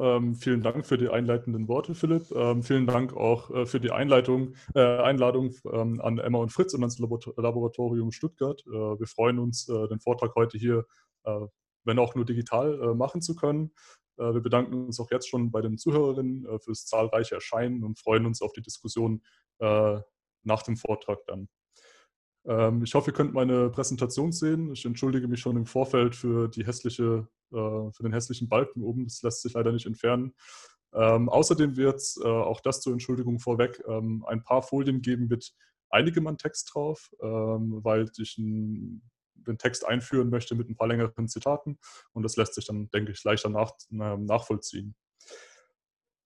ähm, vielen Dank für die einleitenden Worte, Philipp. Ähm, vielen Dank auch äh, für die Einleitung, äh, Einladung ähm, an Emma und Fritz und ans Laboratorium Stuttgart. Äh, wir freuen uns, äh, den Vortrag heute hier, äh, wenn auch nur digital, äh, machen zu können. wir bedanken uns auch jetzt schon bei den Zuhörerinnen fürs zahlreiche Erscheinen und freuen uns auf die Diskussion nach dem Vortrag dann. Ähm, ich hoffe, ihr könnt meine Präsentation sehen. Ich entschuldige mich schon im Vorfeld für, die hässliche, für den hässlichen Balken oben. Das lässt sich leider nicht entfernen. Ähm, außerdem wird es, äh, auch das zur Entschuldigung vorweg, ähm, ein paar Folien geben mit einigem an Text drauf, ähm, weil ich ein, den Text einführen möchte mit ein paar längeren Zitaten. Und das lässt sich dann, denke ich, leichter nach, nachvollziehen.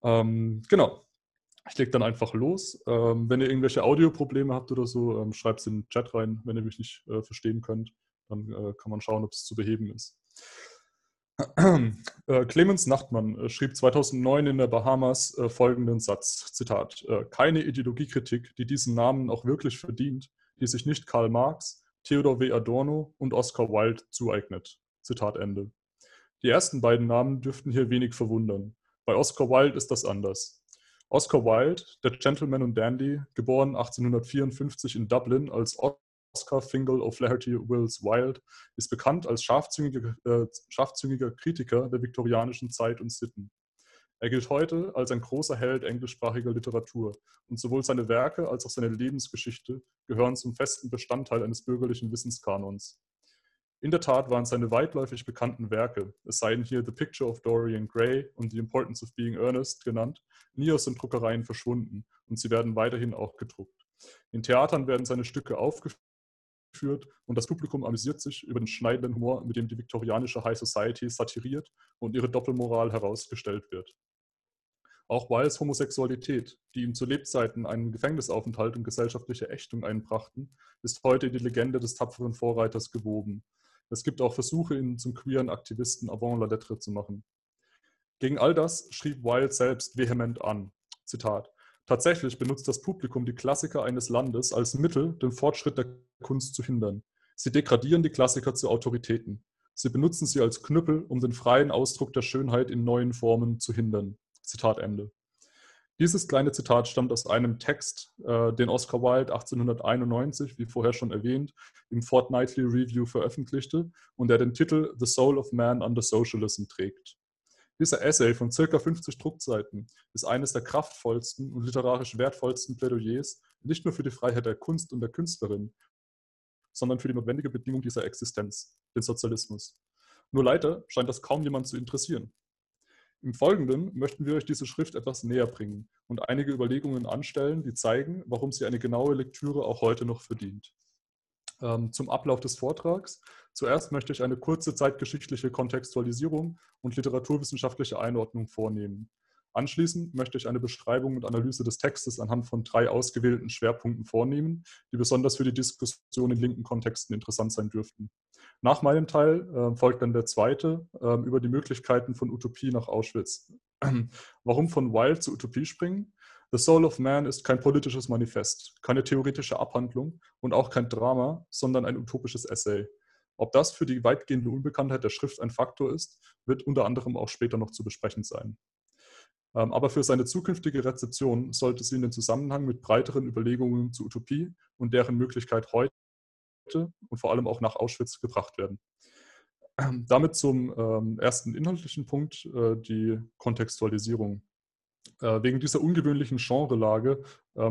Ähm, genau, ich lege dann einfach los. Ähm, wenn ihr irgendwelche Audioprobleme habt oder so, ähm, schreibt es in den Chat rein, wenn ihr mich nicht äh, verstehen könnt. Dann äh, kann man schauen, ob es zu beheben ist. Äh, Clemens Nachtmann äh, schrieb 2009 in der Bahamas äh, folgenden Satz, Zitat, keine Ideologiekritik, die diesen Namen auch wirklich verdient, die sich nicht Karl Marx, Theodor W. Adorno und Oscar Wilde zueignet. Zitat Ende. Die ersten beiden Namen dürften hier wenig verwundern. Bei Oscar Wilde ist das anders. Oscar Wilde, der Gentleman und Dandy, geboren 1854 in Dublin als Oscar Fingal O'Flaherty Wills Wilde, ist bekannt als scharfzüngiger, äh, scharfzüngiger Kritiker der viktorianischen Zeit und Sitten. Er gilt heute als ein großer Held englischsprachiger Literatur und sowohl seine Werke als auch seine Lebensgeschichte gehören zum festen Bestandteil eines bürgerlichen Wissenskanons. In der Tat waren seine weitläufig bekannten Werke, es seien hier The Picture of Dorian Gray und The Importance of Being Earnest genannt, nie aus den Druckereien verschwunden und sie werden weiterhin auch gedruckt. In Theatern werden seine Stücke aufgeführt und das Publikum amüsiert sich über den schneidenden Humor, mit dem die viktorianische High Society satiriert und ihre Doppelmoral herausgestellt wird. Auch Wildes Homosexualität, die ihm zu Lebzeiten einen Gefängnisaufenthalt und gesellschaftliche Ächtung einbrachten, ist heute in die Legende des tapferen Vorreiters gewoben. Es gibt auch Versuche, ihn zum queeren Aktivisten avant la lettre zu machen. Gegen all das schrieb Wilde selbst vehement an. Zitat. Tatsächlich benutzt das Publikum die Klassiker eines Landes als Mittel, den Fortschritt der Kunst zu hindern. Sie degradieren die Klassiker zu Autoritäten. Sie benutzen sie als Knüppel, um den freien Ausdruck der Schönheit in neuen Formen zu hindern. Zitat Ende. Dieses kleine Zitat stammt aus einem Text, äh, den Oscar Wilde 1891, wie vorher schon erwähnt, im Fortnightly Review veröffentlichte und der den Titel The Soul of Man under Socialism trägt. Dieser Essay von circa 50 Druckseiten ist eines der kraftvollsten und literarisch wertvollsten Plädoyers nicht nur für die Freiheit der Kunst und der Künstlerin, sondern für die notwendige Bedingung dieser Existenz, den Sozialismus. Nur leider scheint das kaum jemand zu interessieren. Im Folgenden möchten wir euch diese Schrift etwas näher bringen und einige Überlegungen anstellen, die zeigen, warum sie eine genaue Lektüre auch heute noch verdient. Ähm, zum Ablauf des Vortrags. Zuerst möchte ich eine kurze zeitgeschichtliche Kontextualisierung und literaturwissenschaftliche Einordnung vornehmen. Anschließend möchte ich eine Beschreibung und Analyse des Textes anhand von drei ausgewählten Schwerpunkten vornehmen, die besonders für die Diskussion in linken Kontexten interessant sein dürften. Nach meinem Teil äh, folgt dann der zweite äh, über die Möglichkeiten von Utopie nach Auschwitz. Warum von Wild zu Utopie springen? The Soul of Man ist kein politisches Manifest, keine theoretische Abhandlung und auch kein Drama, sondern ein utopisches Essay. Ob das für die weitgehende Unbekanntheit der Schrift ein Faktor ist, wird unter anderem auch später noch zu besprechen sein. Ähm, aber für seine zukünftige Rezeption sollte sie in den Zusammenhang mit breiteren Überlegungen zur Utopie und deren Möglichkeit heute und vor allem auch nach Auschwitz gebracht werden. Ähm, damit zum ähm, ersten inhaltlichen Punkt, äh, die Kontextualisierung. Äh, wegen dieser ungewöhnlichen Genrelage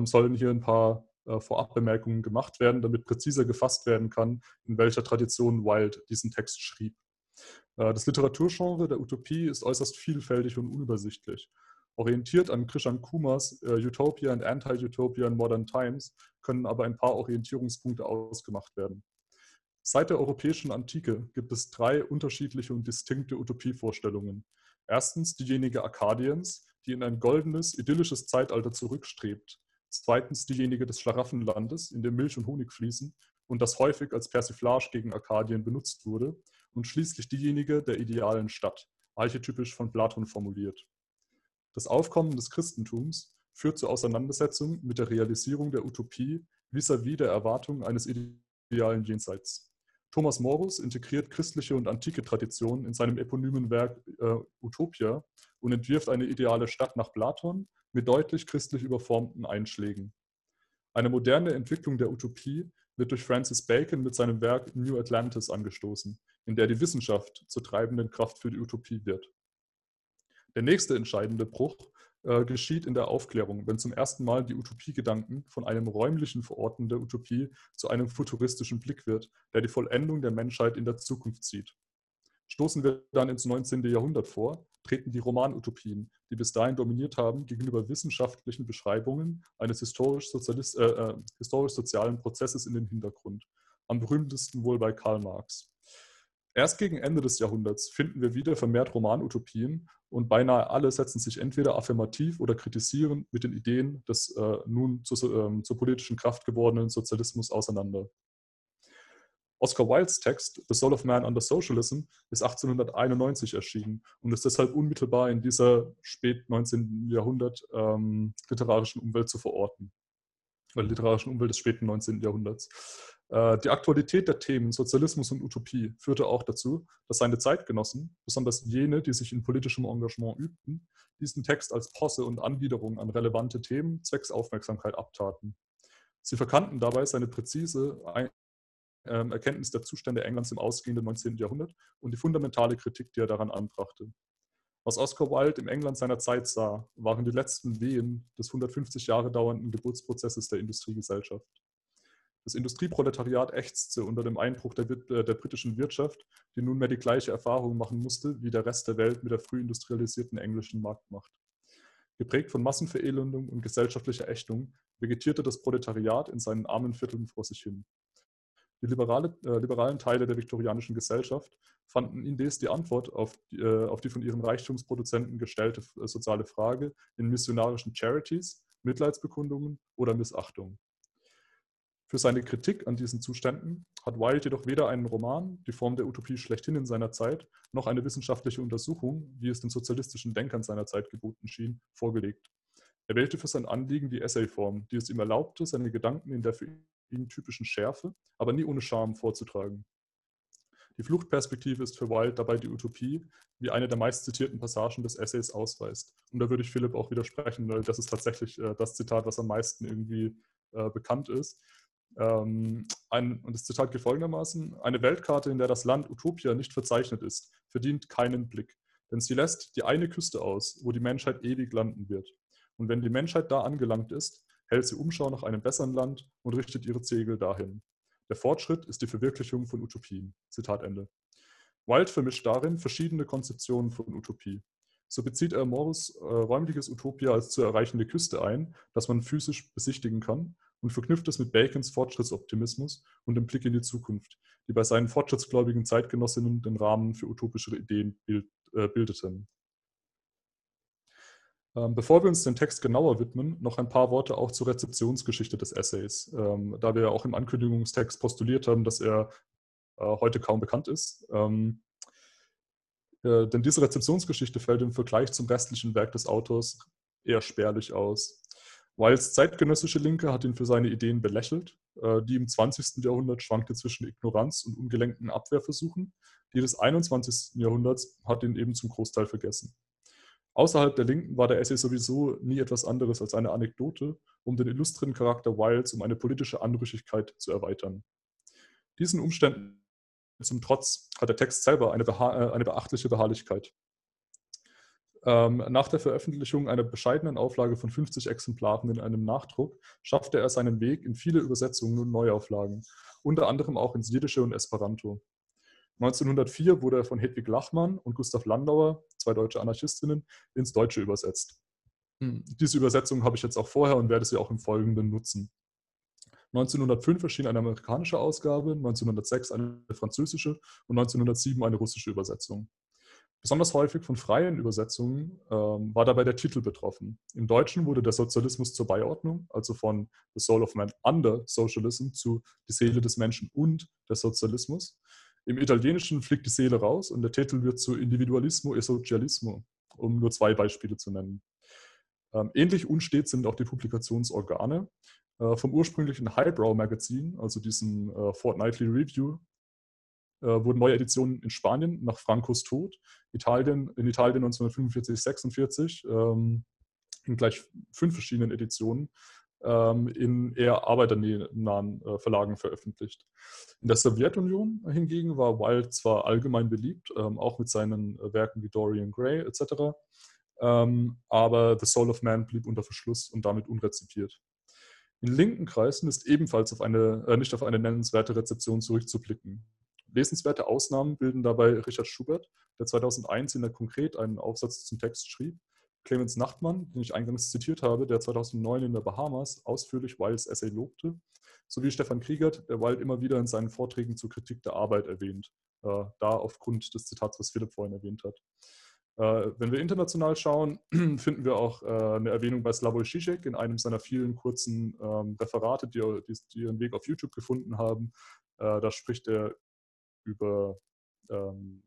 sollen hier ein paar äh, Vorabbemerkungen gemacht werden, damit präziser gefasst werden kann, in welcher Tradition Wilde diesen Text schrieb. Das Literaturgenre der Utopie ist äußerst vielfältig und unübersichtlich. Orientiert an Krishan Kumars äh, Utopia and Anti-Utopia in Modern Times können aber ein paar Orientierungspunkte ausgemacht werden. Seit der europäischen Antike gibt es drei unterschiedliche und distinkte Utopievorstellungen. Erstens diejenige Arkadiens, die in ein goldenes, idyllisches Zeitalter zurückstrebt. Zweitens diejenige des Schlaraffenlandes, in dem Milch und Honig fließen und das häufig als Persiflage gegen Arkadien benutzt wurde. Und schließlich diejenige der idealen Stadt, archetypisch von Platon formuliert. Das Aufkommen des Christentums führt zur Auseinandersetzung mit der Realisierung der Utopie vis-à-vis -vis der Erwartung eines idealen Jenseits. Thomas Morus integriert christliche und antike Traditionen in seinem eponymen Werk äh, Utopia und entwirft eine ideale Stadt nach Platon mit deutlich christlich überformten Einschlägen. Eine moderne Entwicklung der Utopie wird durch Francis Bacon mit seinem Werk New Atlantis angestoßen, in der die Wissenschaft zur treibenden Kraft für die Utopie wird. Der nächste entscheidende Bruch äh, geschieht in der Aufklärung, wenn zum ersten Mal die Utopiegedanken von einem räumlichen Verorten der Utopie zu einem futuristischen Blick wird, der die Vollendung der Menschheit in der Zukunft sieht. Stoßen wir dann ins 19. Jahrhundert vor, treten die Romanutopien, die bis dahin dominiert haben, gegenüber wissenschaftlichen Beschreibungen eines historisch-sozialen äh, äh, historisch Prozesses in den Hintergrund. Am berühmtesten wohl bei Karl Marx. Erst gegen Ende des Jahrhunderts finden wir wieder vermehrt Romanutopien und beinahe alle setzen sich entweder affirmativ oder kritisierend mit den Ideen des äh, nun zu, äh, zur politischen Kraft gewordenen Sozialismus auseinander. Oscar Wildes Text The Soul of Man Under Socialism ist 1891 erschienen und ist deshalb unmittelbar in dieser spät 19. Jahrhundert ähm, literarischen Umwelt zu verorten. Literarischen Umwelt des späten 19. Jahrhunderts. Äh, die Aktualität der Themen Sozialismus und Utopie führte auch dazu, dass seine Zeitgenossen, besonders jene, die sich in politischem Engagement übten, diesen Text als Posse und Anbiederung an relevante Themen zwecks Aufmerksamkeit abtaten. Sie verkannten dabei seine präzise ähm, Erkenntnis der Zustände Englands im ausgehenden 19. Jahrhundert und die fundamentale Kritik, die er daran anbrachte. Was Oscar Wilde im England seiner Zeit sah, waren die letzten Wehen des 150 Jahre dauernden Geburtsprozesses der Industriegesellschaft. Das Industrieproletariat ächzte unter dem Einbruch der, äh, der, britischen Wirtschaft, die nunmehr die gleiche Erfahrung machen musste wie der Rest der Welt mit der früh industrialisierten englischen Marktmacht. Geprägt von Massenverelendung und gesellschaftlicher Ächtung vegetierte das Proletariat in seinen armen Vierteln vor sich hin. Die liberale, äh, liberalen Teile der viktorianischen Gesellschaft fanden indes die Antwort auf die, äh, auf die von ihren Reichtumsproduzenten gestellte äh, soziale Frage in missionarischen Charities, Mitleidsbekundungen oder Missachtung. Für seine Kritik an diesen Zuständen hat Wilde jedoch weder einen Roman, die Form der Utopie schlechthin in seiner Zeit, noch eine wissenschaftliche Untersuchung, wie es den sozialistischen Denkern seiner Zeit geboten schien, vorgelegt. Er wählte für sein Anliegen die Essayform, die es ihm erlaubte, seine Gedanken in der für ihn typischen Schärfe, aber nie ohne Scham vorzutragen. Die Fluchtperspektive ist für Wilde dabei die Utopie, wie eine der meistzitierten Passagen des Essays ausweist. Und da würde ich Philipp auch widersprechen, weil das ist tatsächlich äh, das Zitat, was am meisten irgendwie äh, bekannt ist. Ähm, ein, und das Zitat geht folgendermaßen: Eine Weltkarte, in der das Land Utopia nicht verzeichnet ist, verdient keinen Blick, denn sie lässt die eine Küste aus, wo die Menschheit ewig landen wird. Und wenn die Menschheit da angelangt ist, hält sie Umschau nach einem besseren Land und richtet ihre Zegel dahin. Der Fortschritt ist die Verwirklichung von Utopien. Zitat Ende. Wilde vermischt darin verschiedene Konzeptionen von Utopie. So bezieht er Morris äh, räumliches Utopia als zu erreichende Küste ein, das man physisch besichtigen kann, und verknüpft es mit Bacons Fortschrittsoptimismus und dem Blick in die Zukunft, die bei seinen fortschrittsgläubigen Zeitgenossinnen den Rahmen für utopische Ideen bild, äh, bildeten. Ähm, bevor wir uns dem Text genauer widmen, noch ein paar Worte auch zur Rezeptionsgeschichte des Essays, ähm, da wir ja auch im Ankündigungstext postuliert haben, dass er äh, heute kaum bekannt ist. Ähm, äh, denn diese Rezeptionsgeschichte fällt im Vergleich zum restlichen Werk des Autors eher spärlich aus. Wilds zeitgenössische Linke hat ihn für seine Ideen belächelt. Äh, die im 20. Jahrhundert schwankte zwischen Ignoranz und ungelenkten Abwehrversuchen. Die des 21. Jahrhunderts hat ihn eben zum Großteil vergessen. Außerhalb der Linken war der Essay sowieso nie etwas anderes als eine Anekdote, um den illustren Charakter Wilds um eine politische Anrüchigkeit zu erweitern. Diesen Umständen zum Trotz hat der Text selber eine, beha äh, eine beachtliche Beharrlichkeit. Ähm, nach der Veröffentlichung einer bescheidenen Auflage von 50 Exemplaren in einem Nachdruck schaffte er seinen Weg in viele Übersetzungen und Neuauflagen, unter anderem auch ins Jiddische und Esperanto. 1904 wurde er von Hedwig Lachmann und Gustav Landauer, zwei deutsche Anarchistinnen, ins Deutsche übersetzt. Hm, diese Übersetzung habe ich jetzt auch vorher und werde sie auch im Folgenden nutzen. 1905 erschien eine amerikanische Ausgabe, 1906 eine französische und 1907 eine russische Übersetzung. Besonders häufig von freien Übersetzungen ähm, war dabei der Titel betroffen. Im Deutschen wurde der Sozialismus zur Beiordnung, also von The Soul of Man under Socialism zu Die Seele des Menschen und der Sozialismus. Im Italienischen fliegt die Seele raus und der Titel wird zu Individualismo e Socialismo, um nur zwei Beispiele zu nennen. Ähm, ähnlich unstet sind auch die Publikationsorgane. Äh, vom ursprünglichen Highbrow Magazin, also diesem äh, Fortnightly Review, wurden neue Editionen in Spanien nach Francos Tod, Italien, in Italien 1945, 46, ähm, in gleich fünf verschiedenen Editionen in eher arbeiternahen äh, Verlagen veröffentlicht. In der Sowjetunion hingegen war Wilde zwar allgemein beliebt, ähm, auch mit seinen äh, Werken wie Dorian Gray etc., ähm, aber The Soul of Man blieb unter Verschluss und damit unrezipiert. In linken Kreisen ist ebenfalls auf eine, äh, nicht auf eine nennenswerte Rezeption zurückzublicken. Lesenswerte Ausnahmen bilden dabei Richard Schubert, der 2001 in der Konkret einen Aufsatz zum Text schrieb, Clemens Nachtmann, den ich eingangs zitiert habe, der 2009 in der Bahamas ausführlich Wilds Essay lobte, sowie Stefan Kriegert, der Wild immer wieder in seinen Vorträgen zur Kritik der Arbeit erwähnt, äh, da aufgrund des Zitats, was Philipp vorhin erwähnt hat. Äh, wenn wir international schauen, finden wir auch äh, eine Erwähnung bei Slavoj Žižek in einem seiner vielen kurzen ähm, Referate, die, die, die, ihren Weg auf YouTube gefunden haben. Äh, da spricht er über ähm,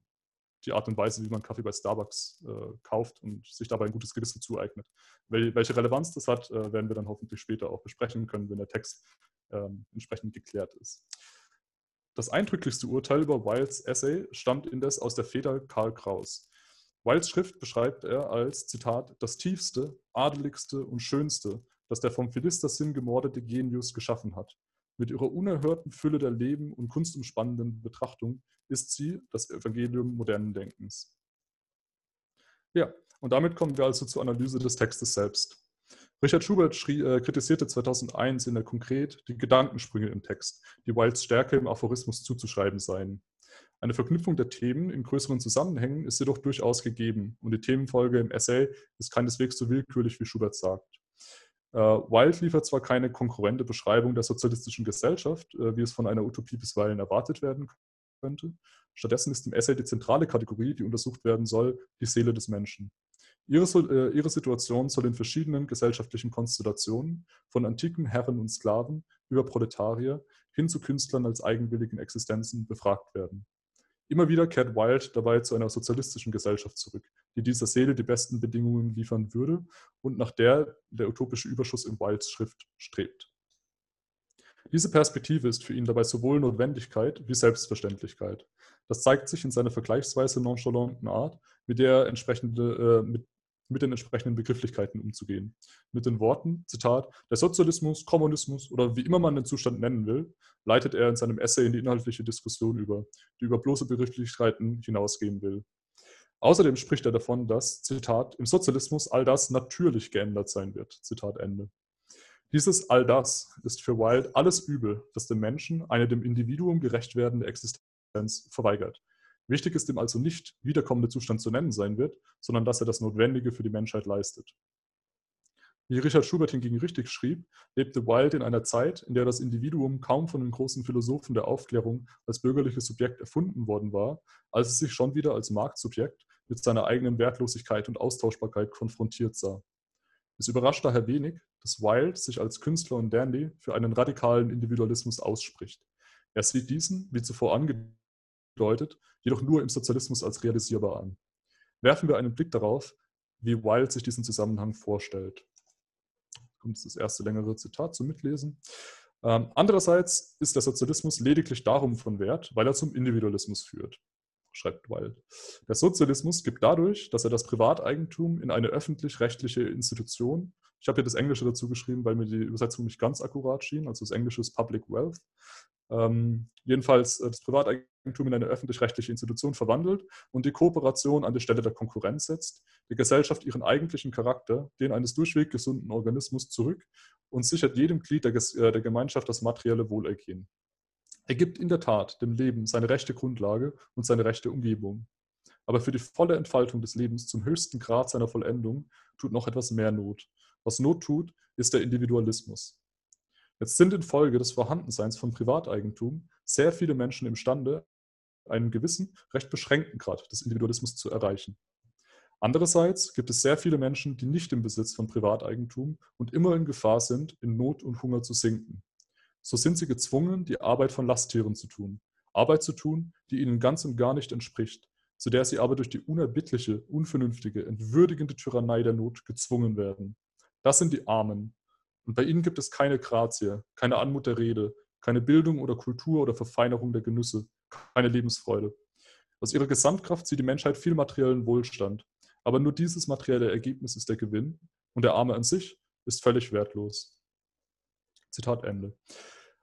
die Art und Weise, wie man Kaffee bei Starbucks äh, kauft und sich dabei ein gutes Gewissen zueignet. Wel welche Relevanz das hat, äh, werden wir dann hoffentlich später auch besprechen können, wenn der Text ähm, entsprechend geklärt ist. Das eindrücklichste Urteil über Wilds Essay stammt indes aus der Feder Karl Kraus. Wilds Schrift beschreibt er als, Zitat, das tiefste, adeligste und schönste, das der vom Philistersinn gemordete Genius geschaffen hat. Mit ihrer unerhörten Fülle der Leben und kunstumspannenden Betrachtung ist sie das Evangelium modernen Denkens. Ja, und damit kommen wir also zur Analyse des Textes selbst. Richard Schubert schrie, äh, kritisierte 2001 in der Konkret die Gedankensprünge im Text, die Wilds Stärke im Aphorismus zuzuschreiben seien. Eine Verknüpfung der Themen in größeren Zusammenhängen ist jedoch durchaus gegeben und die Themenfolge im Essay ist keineswegs so willkürlich, wie Schubert sagt. Äh, Wild liefert zwar keine konkurrente Beschreibung der sozialistischen Gesellschaft, äh, wie es von einer Utopie bisweilen erwartet werden könnte. Stattdessen ist im Essay die zentrale Kategorie, die untersucht werden soll, die Seele des Menschen. Ihre, äh, ihre Situation soll in verschiedenen gesellschaftlichen Konstellationen, von antiken Herren und Sklaven über Proletarier hin zu Künstlern als eigenwilligen Existenzen befragt werden. Immer wieder kehrt Wild dabei zu einer sozialistischen Gesellschaft zurück, die dieser Seele die besten Bedingungen liefern würde und nach der der utopische Überschuss in Wilds Schrift strebt. Diese Perspektive ist für ihn dabei sowohl Notwendigkeit wie Selbstverständlichkeit. Das zeigt sich in seiner vergleichsweise nonchalanten Art, mit der er entsprechende, äh, mit mit den entsprechenden Begrifflichkeiten umzugehen. Mit den Worten, Zitat, der Sozialismus, Kommunismus oder wie immer man den Zustand nennen will, leitet er in seinem Essay in die inhaltliche Diskussion über, die über bloße Begrifflichkeiten hinausgehen will. Außerdem spricht er davon, dass, Zitat, im Sozialismus all das natürlich geändert sein wird. Zitat Ende. Dieses all das ist für Wilde alles Übel, das dem Menschen eine dem Individuum gerecht werdende Existenz verweigert. Wichtig ist ihm also nicht, wie der kommende Zustand zu nennen sein wird, sondern dass er das Notwendige für die Menschheit leistet. Wie Richard Schubert hingegen richtig schrieb, lebte Wilde in einer Zeit, in der das Individuum kaum von den großen Philosophen der Aufklärung als bürgerliches Subjekt erfunden worden war, als es sich schon wieder als Marktsubjekt mit seiner eigenen Wertlosigkeit und Austauschbarkeit konfrontiert sah. Es überrascht daher wenig, dass Wilde sich als Künstler und Dandy für einen radikalen Individualismus ausspricht. Er sieht diesen, wie zuvor angedeutet, bedeutet, jedoch nur im Sozialismus als realisierbar an. Werfen wir einen Blick darauf, wie Wilde sich diesen Zusammenhang vorstellt. Kommt das erste längere Zitat zum Mitlesen. Ähm, andererseits ist der Sozialismus lediglich darum von Wert, weil er zum Individualismus führt, schreibt Wilde. Der Sozialismus gibt dadurch, dass er das Privateigentum in eine öffentlich-rechtliche Institution, ich habe hier das Englische dazu geschrieben, weil mir die Übersetzung nicht ganz akkurat schien, also das Englische ist Public Wealth, ähm, jedenfalls äh, das Privateigentum in eine öffentlich-rechtliche Institution verwandelt und die Kooperation an die Stelle der Konkurrenz setzt, die Gesellschaft ihren eigentlichen Charakter, den eines durchweg gesunden Organismus, zurück und sichert jedem Glied der, äh, der Gemeinschaft das materielle Wohlergehen. Er gibt in der Tat dem Leben seine rechte Grundlage und seine rechte Umgebung. Aber für die volle Entfaltung des Lebens zum höchsten Grad seiner Vollendung tut noch etwas mehr Not. Was Not tut, ist der Individualismus. Jetzt sind infolge des Vorhandenseins von Privateigentum sehr viele Menschen imstande, einen gewissen, recht beschränkten Grad des Individualismus zu erreichen. Andererseits gibt es sehr viele Menschen, die nicht im Besitz von Privateigentum und immer in Gefahr sind, in Not und Hunger zu sinken. So sind sie gezwungen, die Arbeit von Lasttieren zu tun. Arbeit zu tun, die ihnen ganz und gar nicht entspricht, zu der sie aber durch die unerbittliche, unvernünftige, entwürdigende Tyrannei der Not gezwungen werden. Das sind die Armen, und bei ihnen gibt es keine Grazie, keine Anmut der Rede, keine Bildung oder Kultur oder Verfeinerung der Genüsse, keine Lebensfreude. Aus ihrer Gesamtkraft zieht die Menschheit viel materiellen Wohlstand. Aber nur dieses materielle Ergebnis ist der Gewinn und der Arme an sich ist völlig wertlos. Zitat Ende.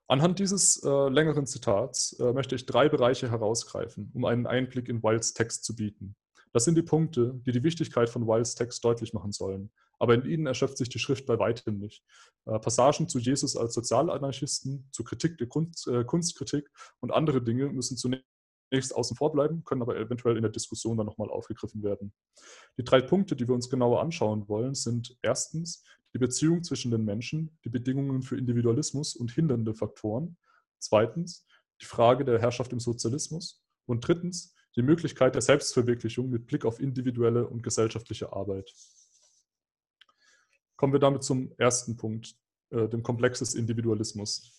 Anhand dieses äh, längeren Zitats äh, möchte ich drei Bereiche herausgreifen, um einen Einblick in Wilds Text zu bieten. Das sind die Punkte, die die Wichtigkeit von Wilds Text deutlich machen sollen. Aber in ihnen erschöpft sich die Schrift bei weitem nicht. Äh, Passagen zu Jesus als Sozialanarchisten, zur Kritik der Kunst, äh, Kunstkritik und andere Dinge müssen zunächst zunächst außen vor bleiben, können aber eventuell in der Diskussion dann nochmal aufgegriffen werden. Die drei Punkte, die wir uns genauer anschauen wollen, sind erstens die Beziehung zwischen den Menschen, die Bedingungen für Individualismus und hindernde Faktoren. Zweitens die Frage der Herrschaft im Sozialismus. Und drittens die Möglichkeit der Selbstverwirklichung mit Blick auf individuelle und gesellschaftliche Arbeit. Kommen wir damit zum ersten Punkt, äh, dem Komplex des Individualismus.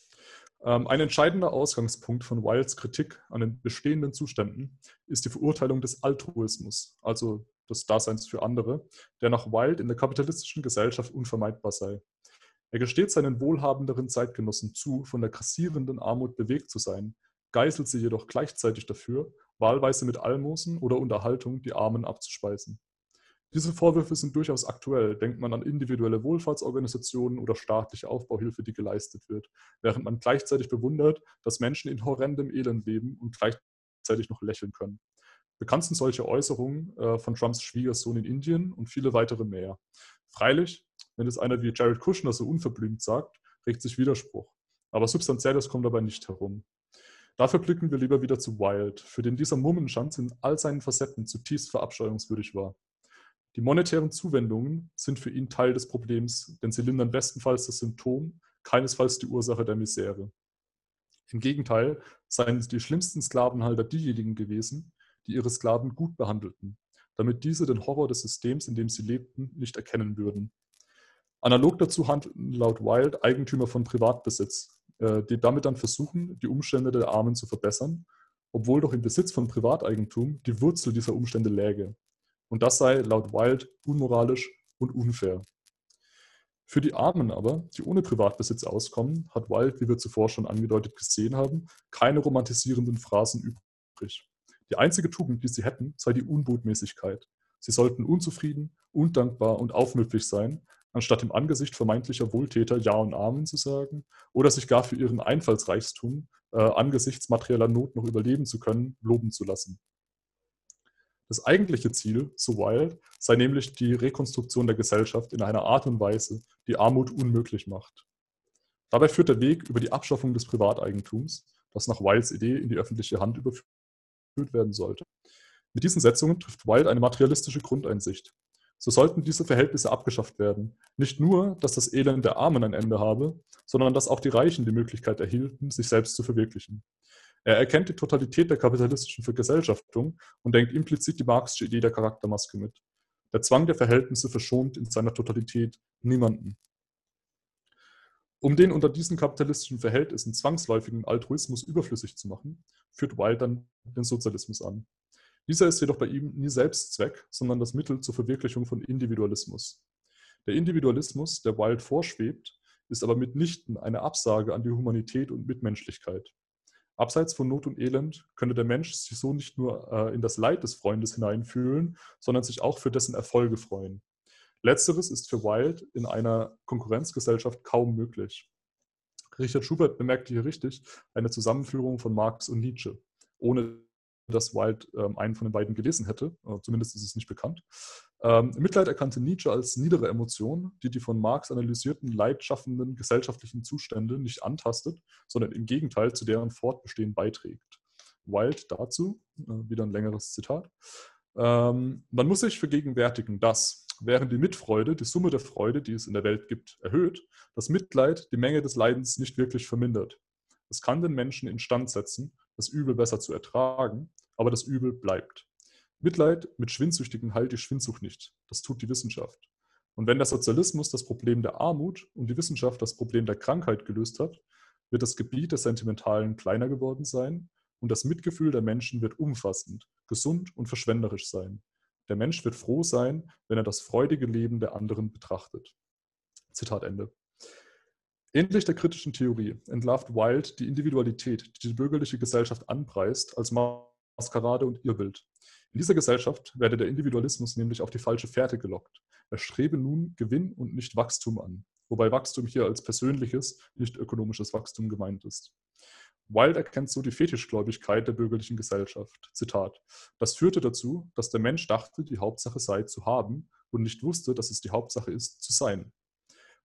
Ähm, ein entscheidender Ausgangspunkt von Wilds Kritik an den bestehenden Zuständen ist die Verurteilung des Altruismus, also des Daseins für andere, der nach Wild in der kapitalistischen Gesellschaft unvermeidbar sei. Er gesteht seinen wohlhabenderen Zeitgenossen zu, von der grassierenden Armut bewegt zu sein, geißelt sie jedoch gleichzeitig dafür, wahlweise mit Almosen oder Unterhaltung die Armen abzuspeisen. Diese Vorwürfe sind durchaus aktuell. Denkt man an individuelle Wohlfahrtsorganisationen oder staatliche Aufbauhilfe, die geleistet wird, während man gleichzeitig bewundert, dass Menschen in horrendem Elend leben und gleichzeitig noch lächeln können. Bekannt sind solche Äußerungen äh, von Trumps Schwiegersohn in Indien und viele weitere mehr. Freilich, wenn es einer wie Jared Kushner so unverblümt sagt, regt sich Widerspruch. Aber Substanzielles kommt dabei nicht herum. Dafür blicken wir lieber wieder zu Wild, für den dieser Mummenschanz in all seinen Facetten zutiefst verabscheuungswürdig war. Die monetären Zuwendungen sind für ihn Teil des Problems, denn sie lindern bestenfalls das Symptom, keinesfalls die Ursache der Misere. Im Gegenteil seien die schlimmsten Sklavenhalter diejenigen gewesen, die ihre Sklaven gut behandelten, damit diese den Horror des Systems, in dem sie lebten, nicht erkennen würden. Analog dazu handelten laut Wild Eigentümer von Privatbesitz, äh, die damit dann versuchen, die Umstände der Armen zu verbessern, obwohl doch im Besitz von Privateigentum die Wurzel dieser Umstände läge. Und das sei laut Wild unmoralisch und unfair. Für die Armen aber, die ohne Privatbesitz auskommen, hat Wild, wie wir zuvor schon angedeutet gesehen haben, keine romantisierenden Phrasen übrig. Die einzige Tugend, die sie hätten, sei die Unbotmäßigkeit. Sie sollten unzufrieden, undankbar und aufmüpfig sein, anstatt im Angesicht vermeintlicher Wohltäter Ja und Amen zu sagen oder sich gar für ihren Einfallsreichtum äh, angesichts materieller Not noch überleben zu können, loben zu lassen. Das eigentliche Ziel, so Wild, sei nämlich die Rekonstruktion der Gesellschaft in einer Art und Weise, die Armut unmöglich macht. Dabei führt der Weg über die Abschaffung des Privateigentums, das nach Wilds Idee in die öffentliche Hand überführt werden sollte. Mit diesen Setzungen trifft Wild eine materialistische Grundeinsicht. So sollten diese Verhältnisse abgeschafft werden. Nicht nur, dass das Elend der Armen ein Ende habe, sondern dass auch die Reichen die Möglichkeit erhielten, sich selbst zu verwirklichen. Er erkennt die Totalität der kapitalistischen Vergesellschaftung und denkt implizit die marxische Idee der Charaktermaske mit. Der Zwang der Verhältnisse verschont in seiner Totalität niemanden. Um den unter diesen kapitalistischen Verhältnissen zwangsläufigen Altruismus überflüssig zu machen, führt Wilde dann den Sozialismus an. Dieser ist jedoch bei ihm nie Selbstzweck, sondern das Mittel zur Verwirklichung von Individualismus. Der Individualismus, der Wilde vorschwebt, ist aber mitnichten eine Absage an die Humanität und Mitmenschlichkeit. Abseits von Not und Elend könne der Mensch sich so nicht nur äh, in das Leid des Freundes hineinfühlen, sondern sich auch für dessen Erfolge freuen. Letzteres ist für Wilde in einer Konkurrenzgesellschaft kaum möglich. Richard Schubert bemerkte hier richtig eine Zusammenführung von Marx und Nietzsche, ohne dass Wilde ähm, einen von den beiden gelesen hätte. Äh, zumindest ist es nicht bekannt. Ähm, Mitleid erkannte Nietzsche als niedere Emotion, die die von Marx analysierten leidschaffenden gesellschaftlichen Zustände nicht antastet, sondern im Gegenteil zu deren Fortbestehen beiträgt. Wilde dazu, äh, wieder ein längeres Zitat. Ähm, man muss sich vergegenwärtigen, dass, während die Mitfreude die Summe der Freude, die es in der Welt gibt, erhöht, das Mitleid die Menge des Leidens nicht wirklich vermindert. Es kann den Menschen instand setzen, das Übel besser zu ertragen, aber das Übel bleibt. Mitleid mit Schwindsüchtigen heilt die Schwindsucht nicht. Das tut die Wissenschaft. Und wenn der Sozialismus das Problem der Armut und die Wissenschaft das Problem der Krankheit gelöst hat, wird das Gebiet des Sentimentalen kleiner geworden sein und das Mitgefühl der Menschen wird umfassend, gesund und verschwenderisch sein. Der Mensch wird froh sein, wenn er das freudige Leben der anderen betrachtet. Zitat Ende. Ähnlich der kritischen Theorie entlarvt Wilde die Individualität, die die bürgerliche Gesellschaft anpreist, als Maskerade und Irrbild. In dieser Gesellschaft werde der Individualismus nämlich auf die falsche Fährte gelockt. Er strebe nun Gewinn und nicht Wachstum an, wobei Wachstum hier als persönliches, nicht ökonomisches Wachstum gemeint ist. Wilde erkennt so die Fetischgläubigkeit der bürgerlichen Gesellschaft. Zitat: Das führte dazu, dass der Mensch dachte, die Hauptsache sei zu haben und nicht wusste, dass es die Hauptsache ist, zu sein.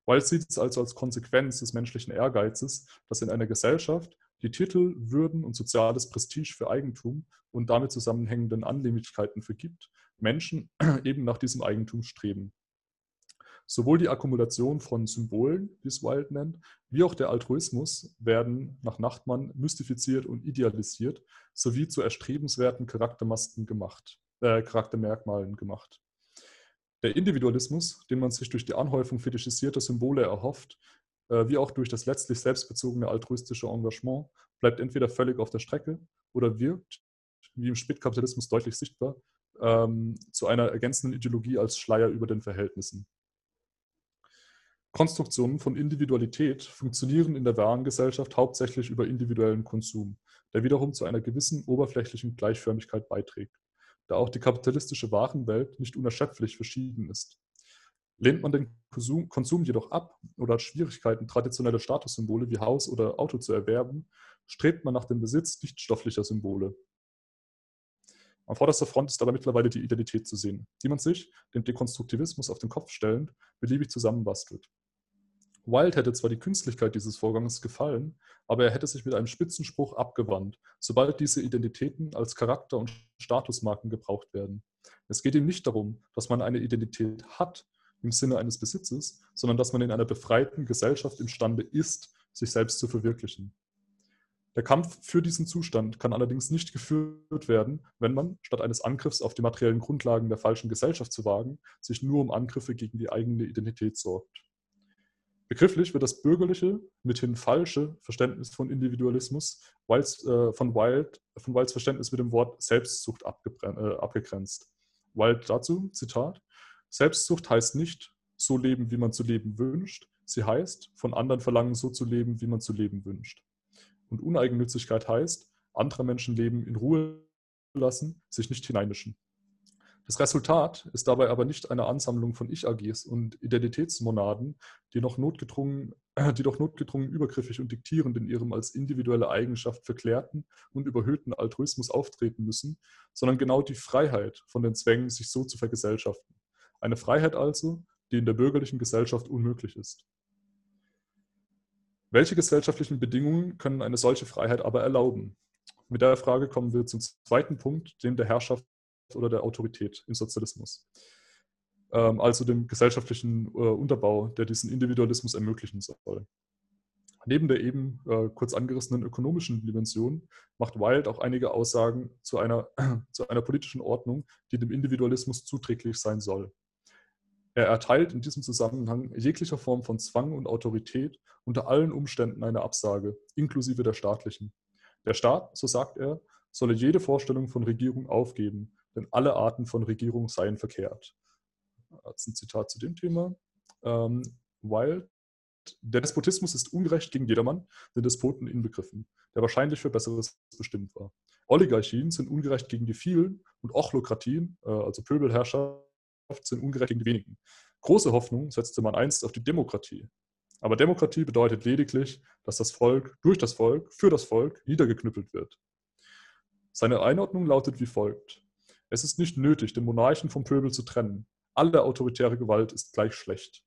Wilde sieht es also als Konsequenz des menschlichen Ehrgeizes, dass in einer Gesellschaft die Titel, Würden und soziales Prestige für Eigentum und damit zusammenhängenden Annehmlichkeiten vergibt, Menschen eben nach diesem Eigentum streben. Sowohl die Akkumulation von Symbolen, wie es Wild nennt, wie auch der Altruismus werden nach Nachtmann mystifiziert und idealisiert sowie zu erstrebenswerten Charaktermasken gemacht, äh, Charaktermerkmalen gemacht. Der Individualismus, den man sich durch die Anhäufung fetischisierter Symbole erhofft, äh, wie auch durch das letztlich selbstbezogene altruistische Engagement, bleibt entweder völlig auf der Strecke oder wirkt, wie im Spätkapitalismus deutlich sichtbar, ähm, zu einer ergänzenden Ideologie als Schleier über den Verhältnissen. Konstruktionen von Individualität funktionieren in der wahren Gesellschaft hauptsächlich über individuellen Konsum, der wiederum zu einer gewissen oberflächlichen Gleichförmigkeit beiträgt, da auch die kapitalistische Warenwelt nicht unerschöpflich verschieden ist. Lehnt man den Konsum, Konsum jedoch ab oder hat Schwierigkeiten, traditionelle Statussymbole wie Haus oder Auto zu erwerben, strebt man nach dem Besitz nichtstofflicher Symbole. An vorderster Front ist aber mittlerweile die Identität zu sehen, die man sich, dem Dekonstruktivismus auf den Kopf stellend, beliebig zusammenbastelt. Wilde hätte zwar die Künstlichkeit dieses Vorgangs gefallen, aber er hätte sich mit einem Spitzenspruch abgewandt, sobald diese Identitäten als Charakter- und Statusmarken gebraucht werden. Es geht ihm nicht darum, dass man eine Identität hat im Sinne eines Besitzes, sondern dass man in einer befreiten Gesellschaft imstande ist, sich selbst zu verwirklichen. Der Kampf für diesen Zustand kann allerdings nicht geführt werden, wenn man, statt eines Angriffs auf die materiellen Grundlagen der falschen Gesellschaft zu wagen, sich nur um Angriffe gegen die eigene Identität sorgt. Begrifflich wird das bürgerliche, mithin falsche Verständnis von Individualismus Wilds, äh, von, Wild, von Wilds Verständnis mit dem Wort Selbstzucht äh, abgegrenzt. Wild dazu, Zitat, Selbstzucht heißt nicht, so leben, wie man zu leben wünscht. Sie heißt, von anderen verlangen, so zu leben, wie man zu leben wünscht. Und Uneigennützigkeit heißt, andere Menschen leben in Ruhe lassen, sich nicht hineinmischen. Das Resultat ist dabei aber nicht eine Ansammlung von Ich-AGs und Identitätsmonaden, die, noch notgedrungen, die doch notgedrungen übergriffig und diktierend in ihrem als individuelle Eigenschaft verklärten und überhöhten Altruismus auftreten müssen, sondern genau die Freiheit von den Zwängen, sich so zu vergesellschaften. Eine Freiheit also, die in der bürgerlichen Gesellschaft unmöglich ist. Welche gesellschaftlichen Bedingungen können eine solche Freiheit aber erlauben? Mit der Frage kommen wir zum zweiten Punkt, dem der Herrschaft oder der Autorität im Sozialismus. Ähm, also dem gesellschaftlichen äh, Unterbau, der diesen Individualismus ermöglichen soll. Neben der eben äh, kurz angerissenen ökonomischen Dimension macht Wilde auch einige Aussagen zu einer, zu einer politischen Ordnung, die dem Individualismus zuträglich sein soll. Er erteilt in diesem Zusammenhang jeglicher Form von Zwang und Autorität unter allen Umständen eine Absage, inklusive der staatlichen. Der Staat, so sagt er, solle jede Vorstellung von Regierung aufgeben denn alle Arten von Regierung seien verkehrt. Das ist ein Zitat zu dem Thema. Ähm, weil der Despotismus ist ungerecht gegen jedermann, den Despoten inbegriffen, der wahrscheinlich für Besseres bestimmt war. Oligarchien sind ungerecht gegen die vielen und Ochlokratien, äh, also Pöbelherrschaft, sind ungerecht gegen die wenigen. Große Hoffnung setzte man einst auf die Demokratie. Aber Demokratie bedeutet lediglich, dass das Volk durch das Volk, für das Volk niedergeknüppelt wird. Seine Einordnung lautet wie folgt. Es ist nicht nötig, den Monarchen vom Pöbel zu trennen. Alle autoritäre Gewalt ist gleich schlecht.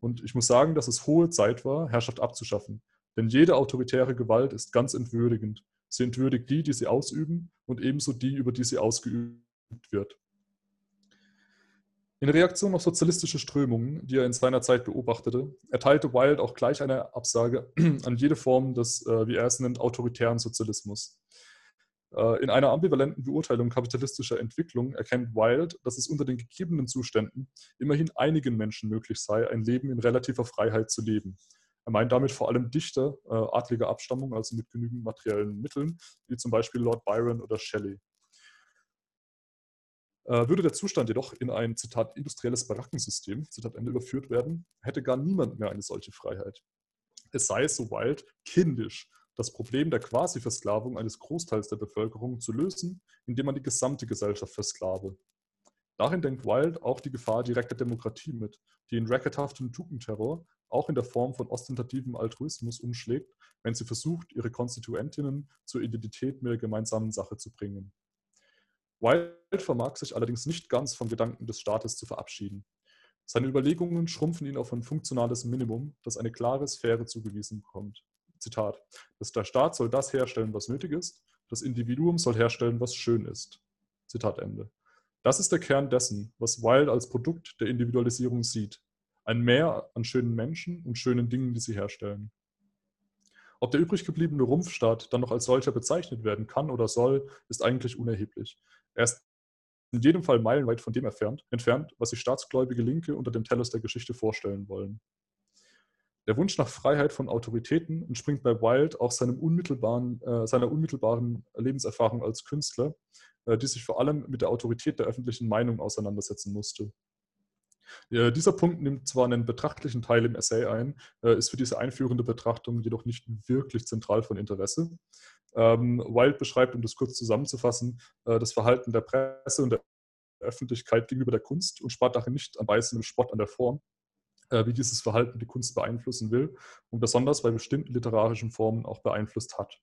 Und ich muss sagen, dass es hohe Zeit war, Herrschaft abzuschaffen. Denn jede autoritäre Gewalt ist ganz entwürdigend. Sie entwürdigt die, die sie ausüben, und ebenso die, über die sie ausgeübt wird. In Reaktion auf sozialistische Strömungen, die er in seiner Zeit beobachtete, erteilte Wilde auch gleich eine Absage an jede Form des, äh, wie er es nennt, autoritären Sozialismus. Äh, in einer ambivalenten Beurteilung kapitalistischer Entwicklung erkennt Wilde, dass es unter den gegebenen Zuständen immerhin einigen Menschen möglich sei, ein Leben in relativer Freiheit zu leben. Er meint damit vor allem Dichter äh, adliger Abstammung, also mit genügend materiellen Mitteln, wie zum Beispiel Lord Byron oder Shelley. Äh, würde der Zustand jedoch in ein, Zitat, industrielles Barackensystem, Zitat Ende, überführt werden, hätte gar niemand mehr eine solche Freiheit. Es sei, so Wild, kindisch, das Problem der Quasi-Versklavung eines Großteils der Bevölkerung zu lösen, indem man die gesamte Gesellschaft versklave. Darin denkt Wild auch die Gefahr direkter Demokratie mit, die in rackethaftem Tugendterror auch in der Form von ostentativem Altruismus umschlägt, wenn sie versucht, ihre Konstituentinnen zur Identität mit der gemeinsamen Sache zu bringen. Wild vermag sich allerdings nicht ganz vom Gedanken des Staates zu verabschieden. Seine Überlegungen schrumpfen ihn auf ein funktionales Minimum, das eine klare Sphäre zugewiesen bekommt. Zitat, der Staat soll das herstellen, was nötig ist, das Individuum soll herstellen, was schön ist. Zitat Ende. Das ist der Kern dessen, was Wilde als Produkt der Individualisierung sieht. Ein Mehr an schönen Menschen und schönen Dingen, die sie herstellen. Ob der übrig gebliebene Rumpfstaat dann noch als solcher bezeichnet werden kann oder soll, ist eigentlich unerheblich. Er ist in jedem Fall meilenweit von dem entfernt, entfernt was sich staatsgläubige Linke unter dem Tellus der Geschichte vorstellen wollen. Der Wunsch nach Freiheit von Autoritäten entspringt bei Wilde auch seinem unmittelbaren, äh, seiner unmittelbaren Lebenserfahrung als Künstler, äh, die sich vor allem mit der Autorität der öffentlichen Meinung auseinandersetzen musste. Ja, dieser Punkt nimmt zwar einen betrachtlichen Teil im Essay ein, äh, ist für diese einführende Betrachtung jedoch nicht wirklich zentral von Interesse. Ähm, Wilde beschreibt, um das kurz zusammenzufassen, äh, das Verhalten der Presse und der Öffentlichkeit gegenüber der Kunst und spart darin nicht an beißendem Spott an der Form, äh, wie dieses Verhalten die Kunst beeinflussen will und besonders bei bestimmten literarischen Formen auch beeinflusst hat.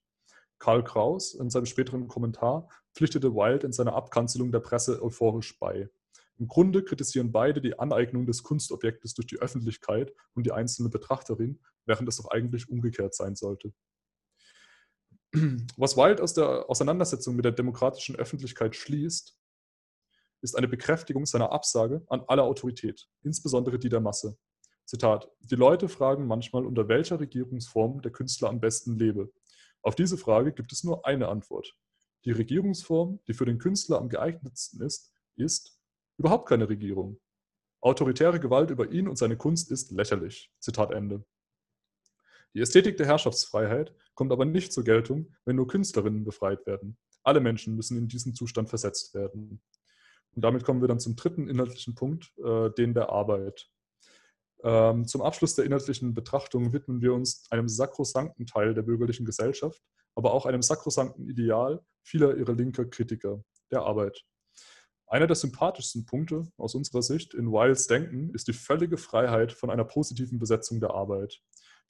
Karl Kraus in seinem späteren Kommentar pflichtete Wilde in seiner Abkanzelung der Presse euphorisch bei. Im Grunde kritisieren beide die Aneignung des Kunstobjektes durch die Öffentlichkeit und die einzelne Betrachterin, während es doch eigentlich umgekehrt sein sollte. Was Wilde aus der Auseinandersetzung mit der demokratischen Öffentlichkeit schließt, ist eine Bekräftigung seiner Absage an alle Autorität, insbesondere die der Masse. Zitat: Die Leute fragen manchmal, unter welcher Regierungsform der Künstler am besten lebe. Auf diese Frage gibt es nur eine Antwort. Die Regierungsform, die für den Künstler am geeignetsten ist, ist überhaupt keine Regierung. Autoritäre Gewalt über ihn und seine Kunst ist lächerlich. Zitat Ende. Die Ästhetik der Herrschaftsfreiheit kommt aber nicht zur Geltung, wenn nur Künstlerinnen befreit werden. Alle Menschen müssen in diesen Zustand versetzt werden. Und damit kommen wir dann zum dritten inhaltlichen Punkt, äh, den der Arbeit. Ähm, zum Abschluss der inhaltlichen Betrachtung widmen wir uns einem sakrosankten Teil der bürgerlichen Gesellschaft, aber auch einem sakrosankten Ideal vieler ihrer linker Kritiker, der Arbeit. Einer der sympathischsten Punkte aus unserer Sicht in Wilds Denken ist die völlige Freiheit von einer positiven Besetzung der Arbeit.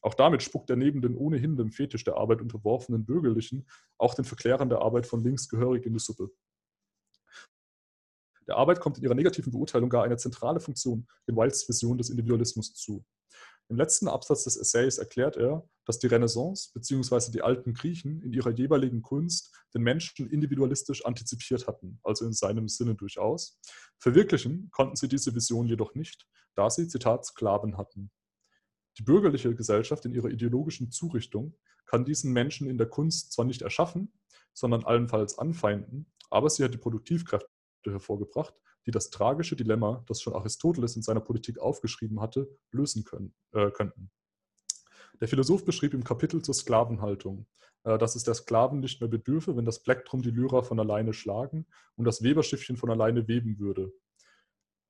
Auch damit spuckt er neben den ohnehin dem Fetisch der Arbeit unterworfenen Bürgerlichen auch den Verklärern der Arbeit von links gehörig in die Suppe. Der Arbeit kommt in ihrer negativen Beurteilung gar eine zentrale Funktion in Wilds Vision des Individualismus zu. Im letzten Absatz des Essays erklärt er, dass die Renaissance bzw. die alten Griechen in ihrer jeweiligen Kunst den Menschen individualistisch antizipiert hatten, also in seinem Sinne durchaus. Verwirklichen konnten sie diese Vision jedoch nicht, da sie, Zitat, Sklaven hatten. Die bürgerliche Gesellschaft in ihrer ideologischen Zurichtung kann diesen Menschen in der Kunst zwar nicht erschaffen, sondern allenfalls anfeinden, aber sie hat die Produktivkräfte hervorgebracht, die das tragische Dilemma, das schon Aristoteles in seiner Politik aufgeschrieben hatte, lösen können, äh, könnten. Der Philosoph beschrieb im Kapitel zur Sklavenhaltung, äh, dass es der Sklaven nicht mehr bedürfe, wenn das Plektrum die Lyra von alleine schlagen und das Weberschiffchen von alleine weben würde.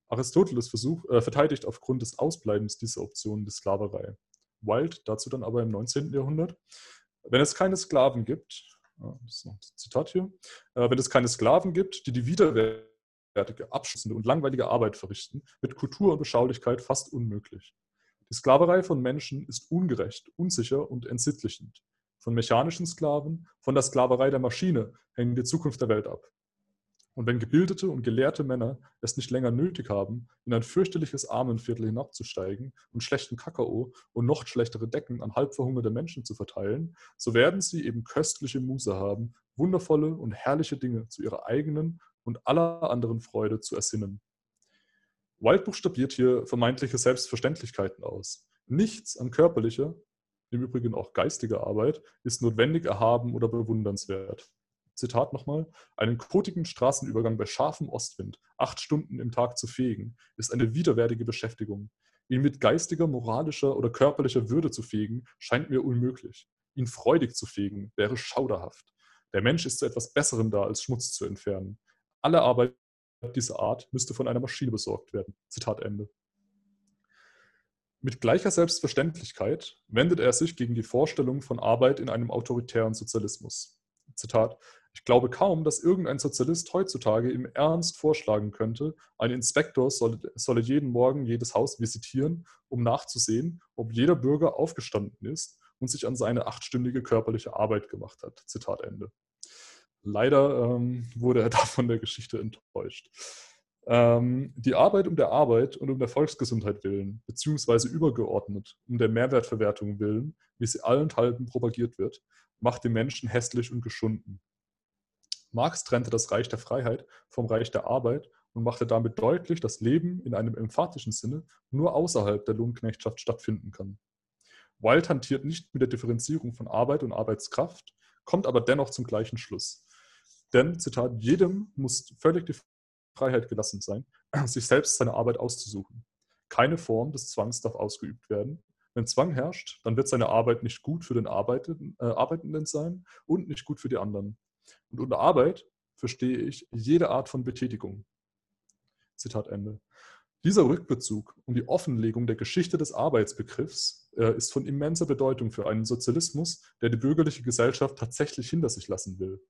Aristoteles versuch, äh, verteidigt aufgrund des Ausbleibens dieser Option die Sklaverei. Wild dazu dann aber im 19. Jahrhundert. Wenn es keine Sklaven gibt, das ist ein Zitat hier, äh, wenn es keine Sklaven gibt, die die widerwärtige, abschließende und langweilige Arbeit verrichten, wird Kultur und Beschaulichkeit fast unmöglich. Die Sklaverei von Menschen ist ungerecht, unsicher und entsittlichend. Von mechanischen Sklaven, von der Sklaverei der Maschine hängt die Zukunft der Welt ab. Und wenn gebildete und gelehrte Männer es nicht länger nötig haben, in ein fürchterliches Armenviertel hinabzusteigen und schlechten Kakao und noch schlechtere Decken an halbverhungerte Menschen zu verteilen, so werden sie eben köstliche Muße haben, wundervolle und herrliche Dinge zu ihrer eigenen und aller anderen Freude zu ersinnen. Wild buchstabiert hier vermeintliche Selbstverständlichkeiten aus. Nichts an körperlicher, im Übrigen auch geistiger Arbeit, ist notwendig erhaben oder bewundernswert. Zitat nochmal, einen kotigen Straßenübergang bei scharfem Ostwind, acht Stunden im Tag zu fegen, ist eine widerwärtige Beschäftigung. Ihn mit geistiger, moralischer oder körperlicher Würde zu fegen, scheint mir unmöglich. Ihn freudig zu fegen, wäre schauderhaft. Der Mensch ist zu etwas Besserem da, als Schmutz zu entfernen. Alle Arbeit dieser Art müsste von einer Maschine besorgt werden. Zitat Ende. Mit gleicher Selbstverständlichkeit wendet er sich gegen die Vorstellung von Arbeit in einem autoritären Sozialismus. Zitat, ich glaube kaum, dass irgendein Sozialist heutzutage im Ernst vorschlagen könnte, ein Inspektor solle, solle jeden Morgen jedes Haus visitieren, um nachzusehen, ob jeder Bürger aufgestanden ist und sich an seine achtstündige körperliche Arbeit gemacht hat. Zitat Ende. Leider ähm, wurde er da von der Geschichte enttäuscht. Ähm, die Arbeit um der Arbeit und um der Volksgesundheit willen, beziehungsweise übergeordnet um der Mehrwertverwertung willen, wie sie allenthalben propagiert wird, macht den Menschen hässlich und geschunden. Marx trennte das Reich der Freiheit vom Reich der Arbeit und machte damit deutlich, dass Leben in einem emphatischen Sinne nur außerhalb der Lohnknechtschaft stattfinden kann. Wilde hantiert nicht mit der Differenzierung von Arbeit und Arbeitskraft, kommt aber dennoch zum gleichen Schluss. Denn, Zitat, jedem muss völlig die Freiheit gelassen sein, sich selbst seine Arbeit auszusuchen. Keine Form des Zwangs darf ausgeübt werden. Wenn Zwang herrscht, dann wird seine Arbeit nicht gut für den Arbeitenden, äh, Arbeitenden sein und nicht gut für die anderen. Und unter Arbeit verstehe ich jede Art von Betätigung. Zitat Ende. Dieser Rückbezug und die Offenlegung der Geschichte des Arbeitsbegriffs äh, ist von immenser Bedeutung für einen Sozialismus, der die bürgerliche Gesellschaft tatsächlich hinter sich lassen will.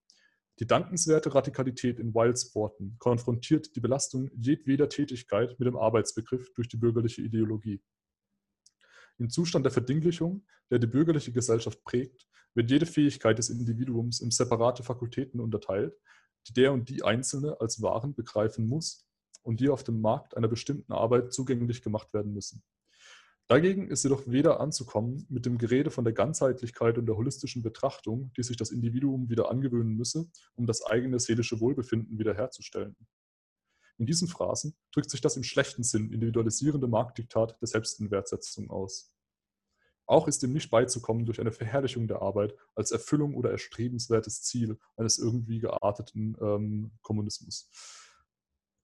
Die dankenswerte Radikalität in Wilds Worten konfrontiert die Belastung jedweder Tätigkeit mit dem Arbeitsbegriff durch die bürgerliche Ideologie. Im Zustand der Verdinglichung, der die bürgerliche Gesellschaft prägt, wird jede Fähigkeit des Individuums in separate Fakultäten unterteilt, die der und die Einzelne als Waren begreifen muss und die auf dem Markt einer bestimmten Arbeit zugänglich gemacht werden müssen. Dagegen ist jedoch weder anzukommen mit dem Gerede von der Ganzheitlichkeit und der holistischen Betrachtung, die sich das Individuum wieder angewöhnen müsse, um das eigene seelische Wohlbefinden wiederherzustellen. In diesen Phrasen drückt sich das im schlechten Sinn individualisierende Marktdiktat der Selbstinwertsetzung aus. Auch ist dem nicht beizukommen durch eine Verherrlichung der Arbeit als Erfüllung oder erstrebenswertes Ziel eines irgendwie gearteten ähm, Kommunismus.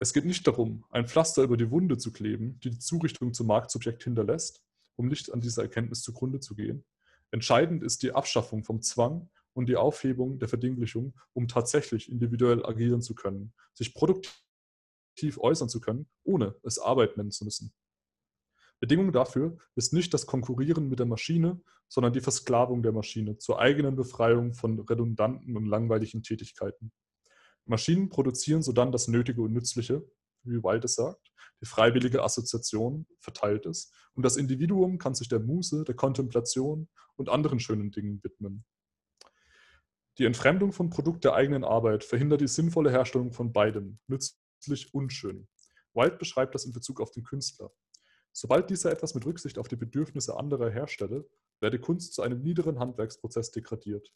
Es geht nicht darum, ein Pflaster über die Wunde zu kleben, die die Zurichtung zum Marktsubjekt hinterlässt, um nicht an dieser Erkenntnis zugrunde zu gehen. Entscheidend ist die Abschaffung vom Zwang und die Aufhebung der Verdinglichung, um tatsächlich individuell agieren zu können, sich produktiv äußern zu können, ohne es Arbeit nennen zu müssen. Bedingung dafür ist nicht das Konkurrieren mit der Maschine, sondern die Versklavung der Maschine zur eigenen Befreiung von redundanten und langweiligen Tätigkeiten. Maschinen produzieren sodann das Nötige und Nützliche, wie Wilde es sagt. Die freiwillige Assoziation verteilt es und das Individuum kann sich der Muße, der Kontemplation und anderen schönen Dingen widmen. Die Entfremdung von Produkt der eigenen Arbeit verhindert die sinnvolle Herstellung von beidem, nützlich und schön. Wilde beschreibt das in Bezug auf den Künstler. Sobald dieser etwas mit Rücksicht auf die Bedürfnisse anderer herstelle, werde Kunst zu einem niederen Handwerksprozess degradiert.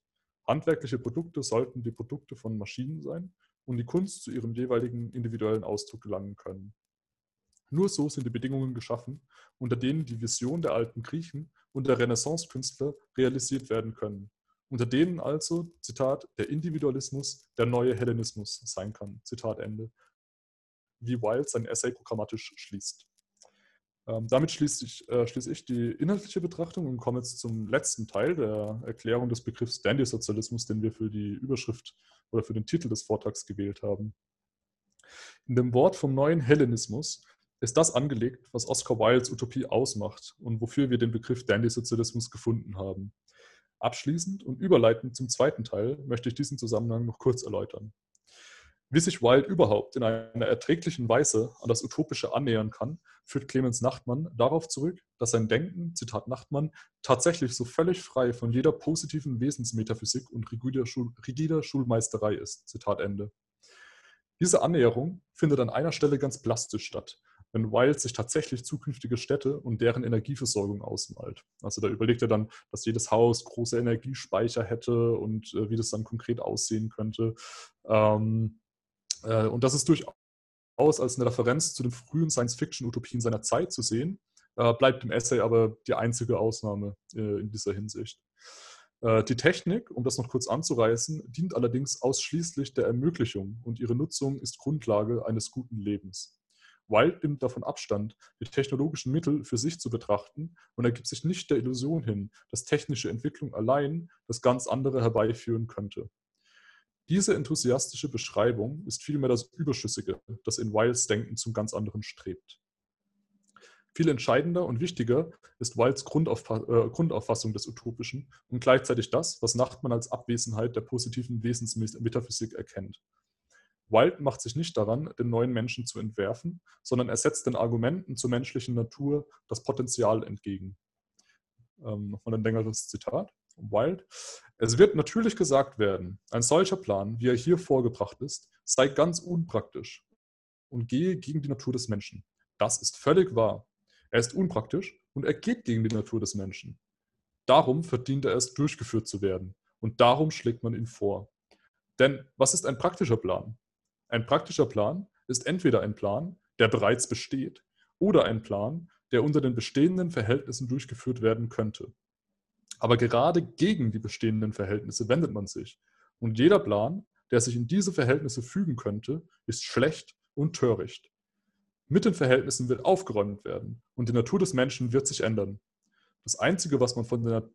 Handwerkliche Produkte sollten die Produkte von Maschinen sein und die Kunst zu ihrem jeweiligen individuellen Ausdruck gelangen können. Nur so sind die Bedingungen geschaffen, unter denen die Vision der alten Griechen und der Renaissance-Künstler realisiert werden können, unter denen also, Zitat, der Individualismus der neue Hellenismus sein kann, Zitat Ende, wie Wilde sein Essay programmatisch schließt. Ähm, damit schließe ich, äh, schließe ich, die inhaltliche Betrachtung und komme jetzt zum letzten Teil der Erklärung des Begriffs Dandy-Sozialismus, den wir für die Überschrift oder für den Titel des Vortrags gewählt haben. In dem Wort vom neuen Hellenismus ist das angelegt, was Oscar Wildes Utopie ausmacht und wofür wir den Begriff Dandy-Sozialismus gefunden haben. Abschließend und überleitend zum zweiten Teil möchte ich diesen Zusammenhang noch kurz erläutern. Wie sich Wilde überhaupt in einer erträglichen Weise an das Utopische annähern kann, führt Clemens Nachtmann darauf zurück, dass sein Denken, Zitat Nachtmann, tatsächlich so völlig frei von jeder positiven Wesensmetaphysik und rigider, Schul rigider Schulmeisterei ist. Zitat Ende. Diese Annäherung findet an einer Stelle ganz plastisch statt, wenn Wilde sich tatsächlich zukünftige Städte und deren Energieversorgung ausmalt. Also da überlegt er dann, dass jedes Haus große Energiespeicher hätte und äh, wie das dann konkret aussehen könnte. Ähm, äh, und das ist durchaus als eine Referenz zu den frühen Science-Fiction-Utopien seiner Zeit zu sehen, äh, bleibt im Essay aber die einzige Ausnahme äh, in dieser Hinsicht. Die Technik, um das noch kurz anzureißen, dient allerdings ausschließlich der Ermöglichung und ihre Nutzung ist Grundlage eines guten Lebens. Wilde nimmt davon Abstand, die technologischen Mittel für sich zu betrachten und ergibt sich nicht der Illusion hin, dass technische Entwicklung allein das ganz andere herbeiführen könnte. Diese enthusiastische Beschreibung ist vielmehr das Überschüssige, das in Wiles Denken zum ganz anderen strebt. Viel entscheidender und wichtiger ist Grundauffa äh, Grundauffassung des Utopischen und gleichzeitig das, was Nachtmann als Abwesenheit der positiven Wesensmetaphysik erkennt. Wild macht sich nicht daran, den neuen Menschen zu entwerfen, sondern er setzt den Argumenten zur menschlichen Natur das Potenzial entgegen. Ähm, Nochmal ein längeres Zitat. Wild. Es wird natürlich gesagt werden, ein solcher Plan, wie er hier vorgebracht ist, sei ganz unpraktisch und gehe gegen die Natur des Menschen. Das ist völlig wahr. Er ist unpraktisch und er geht gegen die Natur des Menschen. Darum verdient er es, durchgeführt zu werden. Und darum schlägt man ihn vor. Denn was ist ein praktischer Plan? Ein praktischer Plan ist entweder ein Plan, der bereits besteht, oder ein Plan, der unter den bestehenden Verhältnissen durchgeführt werden könnte. Aber gerade gegen die bestehenden Verhältnisse wendet man sich. Und jeder Plan, der sich in diese Verhältnisse fügen könnte, ist schlecht und töricht. Mit den Verhältnissen wird aufgeräumt werden und die Natur des Menschen wird sich ändern. Das Einzige, was man von der,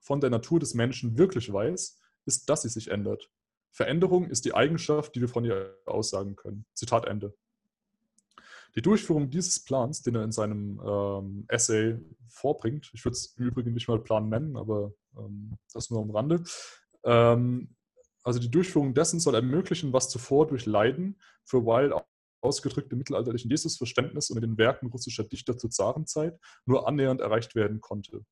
von der Natur des Menschen wirklich weiß, ist, dass sie sich ändert. Veränderung ist die Eigenschaft, die wir von ihr aussagen können. Zitat Ende. Die Durchführung dieses Plans, den er in seinem ähm, Essay vorbringt, ich würde es im Übrigen nicht mal Plan nennen, aber ähm, das nur am Rande, ähm, also die Durchführung dessen soll ermöglichen, was zuvor durch Leiden für Wilde ausgedrückt im mittelalterlichen Jesusverständnis und in den Werken russischer Dichter zur Zarenzeit nur annähernd erreicht werden konnte.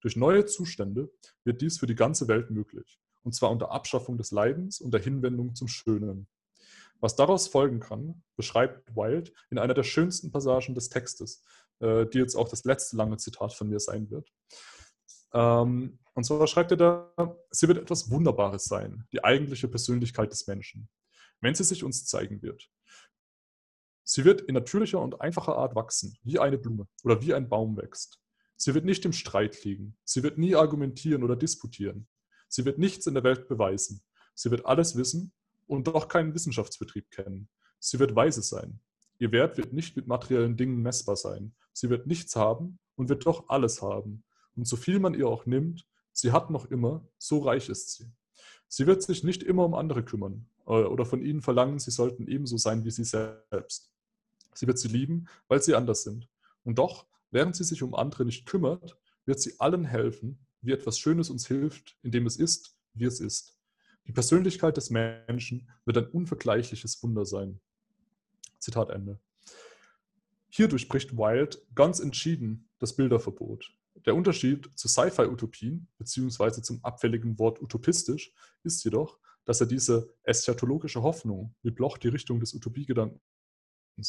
Durch neue Zustände wird dies für die ganze Welt möglich, und zwar unter Abschaffung des Leidens und der Hinwendung zum Schönen. Was daraus folgen kann, beschreibt Wilde in einer der schönsten Passagen des Textes, äh, die jetzt auch das letzte lange Zitat von mir sein wird. Ähm, und zwar schreibt er da, sie wird etwas Wunderbares sein, die eigentliche Persönlichkeit des Menschen, wenn sie sich uns zeigen wird. Sie wird in natürlicher und einfacher Art wachsen, wie eine Blume oder wie ein Baum wächst. Sie wird nicht im Streit liegen. Sie wird nie argumentieren oder disputieren. Sie wird nichts in der Welt beweisen. Sie wird alles wissen und doch keinen Wissenschaftsbetrieb kennen. Sie wird weise sein. Ihr Wert wird nicht mit materiellen Dingen messbar sein. Sie wird nichts haben und wird doch alles haben. Und so viel man ihr auch nimmt, sie hat noch immer, so reich ist sie. Sie wird sich nicht immer um andere kümmern äh, oder von ihnen verlangen, sie sollten ebenso sein wie sie selbst. Sie wird sie lieben, weil sie anders sind. Und doch, während sie sich um andere nicht kümmert, wird sie allen helfen, wie etwas Schönes uns hilft, indem es ist, wie es ist. Die Persönlichkeit des Menschen wird ein unvergleichliches Wunder sein. Zitat Ende. Hierdurch bricht Wild ganz entschieden das Bilderverbot. Der Unterschied zu Sci-Fi-Utopien, beziehungsweise zum abfälligen Wort utopistisch, ist jedoch, dass er diese eschatologische Hoffnung, wie Bloch die Richtung des Utopiegedankens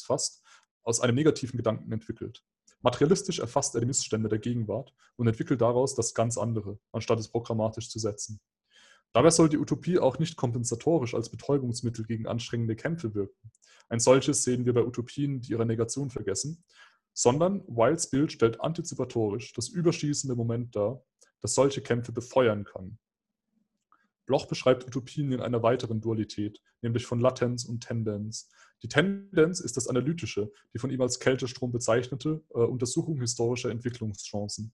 fasst, aus einem negativen Gedanken entwickelt. Materialistisch erfasst er die Missstände der Gegenwart und entwickelt daraus das ganz andere, anstatt es programmatisch zu setzen. Dabei soll die Utopie auch nicht kompensatorisch als Betäubungsmittel gegen anstrengende Kämpfe wirken. Ein solches sehen wir bei Utopien, die ihre Negation vergessen, sondern Wilds Bild stellt antizipatorisch das überschießende Moment dar, das solche Kämpfe befeuern kann. Bloch beschreibt Utopien in einer weiteren Dualität, nämlich von Latenz und Tendenz. Die Tendenz ist das Analytische, die von ihm als Kältestrom bezeichnete äh, Untersuchung historischer Entwicklungschancen.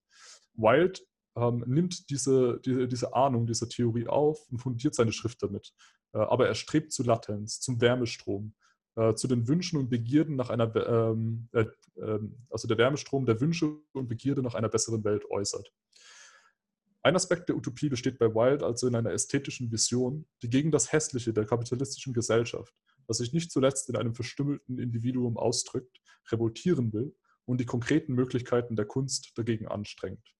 Wild ähm, nimmt diese, die, diese Ahnung, diese Theorie auf und fundiert seine Schrift damit. Äh, aber er strebt zu Latenz, zum Wärmestrom, äh, zu den Wünschen und Begierden nach einer, ähm, äh, ähm, also der Wärmestrom der Wünsche und Begierde nach einer besseren Welt äußert. Ein Aspekt der Utopie besteht bei Wilde also in einer ästhetischen Vision, die gegen das Hässliche der kapitalistischen Gesellschaft, das sich nicht zuletzt in einem verstümmelten Individuum ausdrückt, revoltieren will und die konkreten Möglichkeiten der Kunst dagegen anstrengt.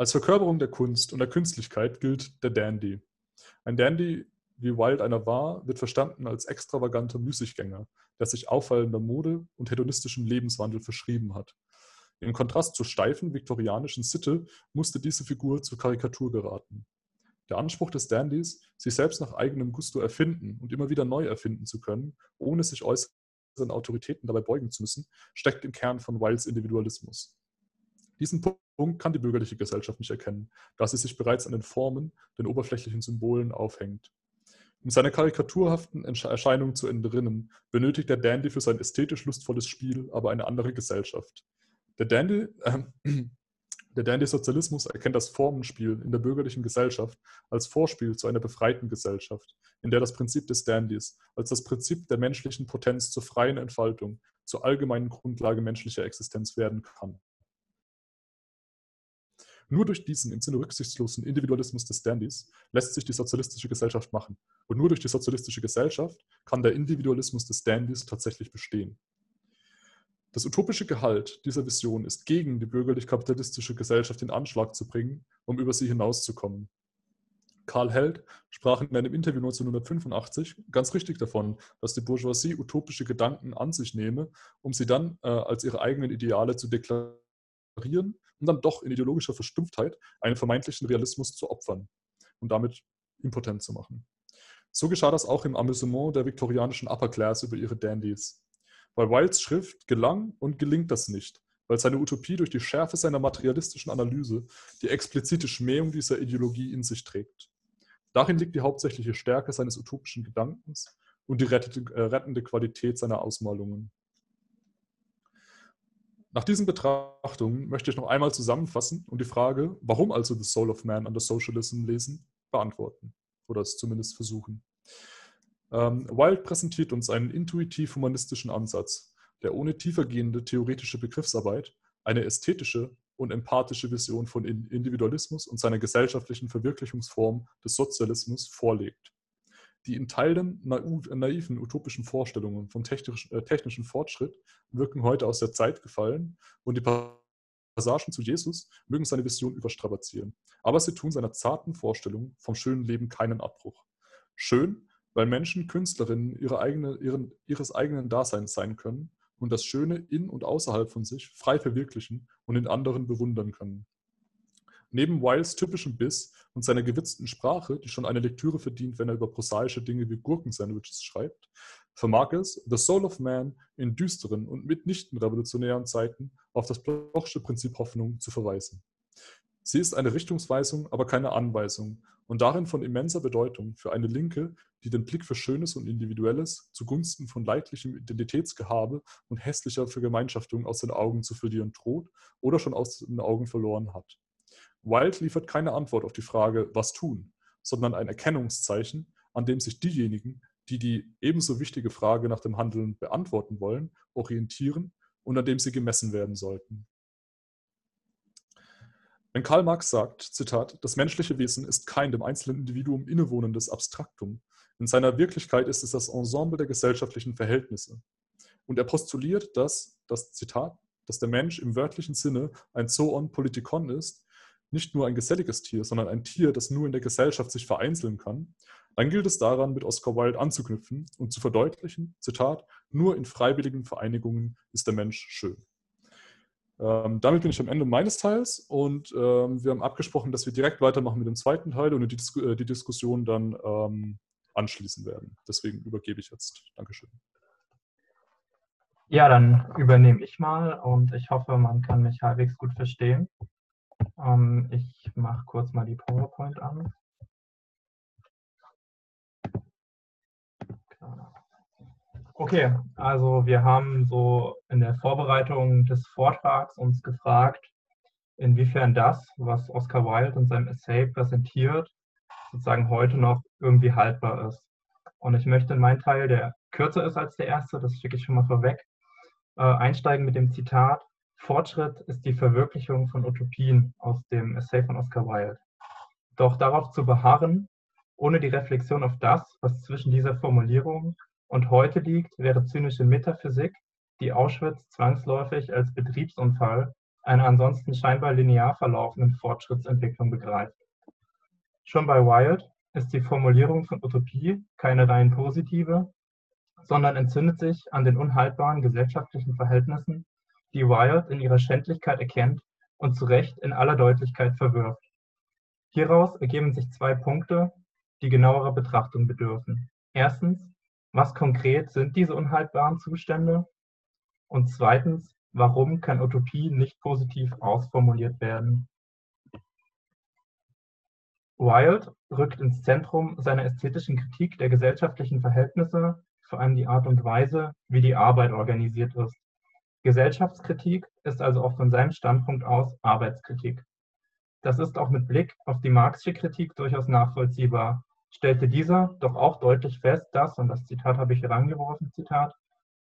Als Verkörperung der Kunst und der Künstlichkeit gilt der Dandy. Ein Dandy, wie Wilde einer war, wird verstanden als extravaganter Müßiggänger, der sich auffallender Mode und hedonistischem Lebenswandel verschrieben hat. Im Kontrast zur steifen viktorianischen Sitte musste diese Figur zur Karikatur geraten. Der Anspruch des Dandys, sich selbst nach eigenem Gusto erfinden und immer wieder neu erfinden zu können, ohne sich äußeren Autoritäten dabei beugen zu müssen, steckt im Kern von Wildes Individualismus. Diesen Punkt kann die bürgerliche Gesellschaft nicht erkennen, da sie sich bereits an den Formen, den oberflächlichen Symbolen aufhängt. Um seine karikaturhaften Erscheinungen zu entrinnen, benötigt der Dandy für sein ästhetisch lustvolles Spiel aber eine andere Gesellschaft. Der Dandy, äh, Der Dandy-Sozialismus erkennt das Formenspiel in der bürgerlichen Gesellschaft als Vorspiel zu einer befreiten Gesellschaft, in der das Prinzip des Dandys als das Prinzip der menschlichen Potenz zur freien Entfaltung, zur allgemeinen Grundlage menschlicher Existenz werden kann. Nur durch diesen im Sinne rücksichtslosen Individualismus des Dandys lässt sich die sozialistische Gesellschaft machen. Und nur durch die sozialistische Gesellschaft kann der Individualismus des Dandys tatsächlich bestehen. Das utopische Gehalt dieser Vision ist gegen die bürgerlich-kapitalistische Gesellschaft in Anschlag zu bringen, um über sie hinauszukommen. Karl Held sprach in einem Interview 1985 ganz richtig davon, dass die Bourgeoisie utopische Gedanken an sich nehme, um sie dann äh, als ihre eigenen Ideale zu deklarieren und dann doch in ideologischer Verstumpftheit einen vermeintlichen Realismus zu opfern und damit impotent zu machen. So geschah das auch im Amüsement der viktorianischen Upper Class über ihre Dandys. Bei Wilds Schrift gelang und gelingt das nicht, weil seine Utopie durch die Schärfe seiner materialistischen Analyse die explizite Schmähung dieser Ideologie in sich trägt. Darin liegt die hauptsächliche Stärke seines utopischen Gedankens und die äh, rettende Qualität seiner Ausmalungen. Nach diesen Betrachtungen möchte ich noch einmal zusammenfassen und die Frage, warum also The Soul of Man under Socialism lesen, beantworten oder es zumindest versuchen. Ähm, Wilde präsentiert uns einen intuitiv-humanistischen Ansatz, der ohne tiefergehende theoretische Begriffsarbeit eine ästhetische und empathische Vision von Individualismus und seiner gesellschaftlichen Verwirklichungsform des Sozialismus vorlegt. Die in Teilen naiven utopischen Vorstellungen vom äh, technischen Fortschritt wirken heute aus der Zeit gefallen und die Passagen zu Jesus mögen seine Vision überstrapazieren. Aber sie tun seiner zarten Vorstellung vom schönen Leben keinen Abbruch. Schön weil Menschen Künstlerinnen ihre eigene, ihren, ihres eigenen Daseins sein können und das Schöne in und außerhalb von sich frei verwirklichen und in anderen bewundern können. Neben Wiles typischem Biss und seiner gewitzten Sprache, die schon eine Lektüre verdient, wenn er über prosaische Dinge wie Gurkensandwiches schreibt, vermag es, The Soul of Man in düsteren und mitnichten revolutionären Zeiten auf das Blochsche Prinzip Hoffnung zu verweisen. Sie ist eine Richtungsweisung, aber keine Anweisung und darin von immenser Bedeutung für eine Linke, die den Blick für Schönes und Individuelles zugunsten von leidlichem Identitätsgehabe und hässlicher Vergemeinschaftung aus den Augen zu verlieren droht oder schon aus den Augen verloren hat. Wilde liefert keine Antwort auf die Frage, was tun, sondern ein Erkennungszeichen, an dem sich diejenigen, die die ebenso wichtige Frage nach dem Handeln beantworten wollen, orientieren und an dem sie gemessen werden sollten. Wenn Karl Marx sagt, Zitat, das menschliche Wesen ist kein dem einzelnen Individuum innewohnendes Abstraktum. In seiner Wirklichkeit ist es das Ensemble der gesellschaftlichen Verhältnisse. Und er postuliert, dass, das Zitat, dass der Mensch im wörtlichen Sinne ein Zoon Politikon ist, nicht nur ein geselliges Tier, sondern ein Tier, das nur in der Gesellschaft sich vereinzeln kann, dann gilt es daran, mit Oscar Wilde anzuknüpfen und zu verdeutlichen, Zitat, nur in freiwilligen Vereinigungen ist der Mensch schön. Ähm, damit bin ich am Ende meines Teils und ähm, wir haben abgesprochen, dass wir direkt weitermachen mit dem zweiten Teil und die, Dis äh, die Diskussion dann ähm, anschließen werden. Deswegen übergebe ich jetzt. Dankeschön. Ja, dann übernehme ich mal und ich hoffe, man kann mich halbwegs gut verstehen. Ähm, ich mache kurz mal die PowerPoint an. Okay, also wir haben so in der Vorbereitung des Vortrags uns gefragt, inwiefern das, was Oscar Wilde in seinem Essay präsentiert, sozusagen heute noch irgendwie haltbar ist. Und ich möchte in meinen Teil, der kürzer ist als der erste, das schicke ich schon mal vorweg, äh, einsteigen mit dem Zitat, Fortschritt ist die Verwirklichung von Utopien aus dem Essay von Oscar Wilde. Doch darauf zu beharren, ohne die Reflexion auf das, was zwischen dieser Formulierung und heute liegt, wäre zynische Metaphysik, die Auschwitz zwangsläufig als Betriebsunfall einer ansonsten scheinbar linear verlaufenden Fortschrittsentwicklung begreift. Schon bei Wilde ist die Formulierung von Utopie keine rein positive, sondern entzündet sich an den unhaltbaren gesellschaftlichen Verhältnissen, die Wilde in ihrer Schändlichkeit erkennt und zu Recht in aller Deutlichkeit verwirft. Hieraus ergeben sich zwei Punkte, die genauerer Betrachtung bedürfen. Erstens, was konkret sind diese unhaltbaren Zustände? Und zweitens, warum kann Utopie nicht positiv ausformuliert werden? Wilde rückt ins Zentrum seiner ästhetischen Kritik der gesellschaftlichen Verhältnisse vor allem die Art und Weise, wie die Arbeit organisiert ist. Gesellschaftskritik ist also auch von seinem Standpunkt aus Arbeitskritik. Das ist auch mit Blick auf die Marxische Kritik durchaus nachvollziehbar, stellte dieser doch auch deutlich fest, dass, und das Zitat habe ich hier rangeworfen, Zitat,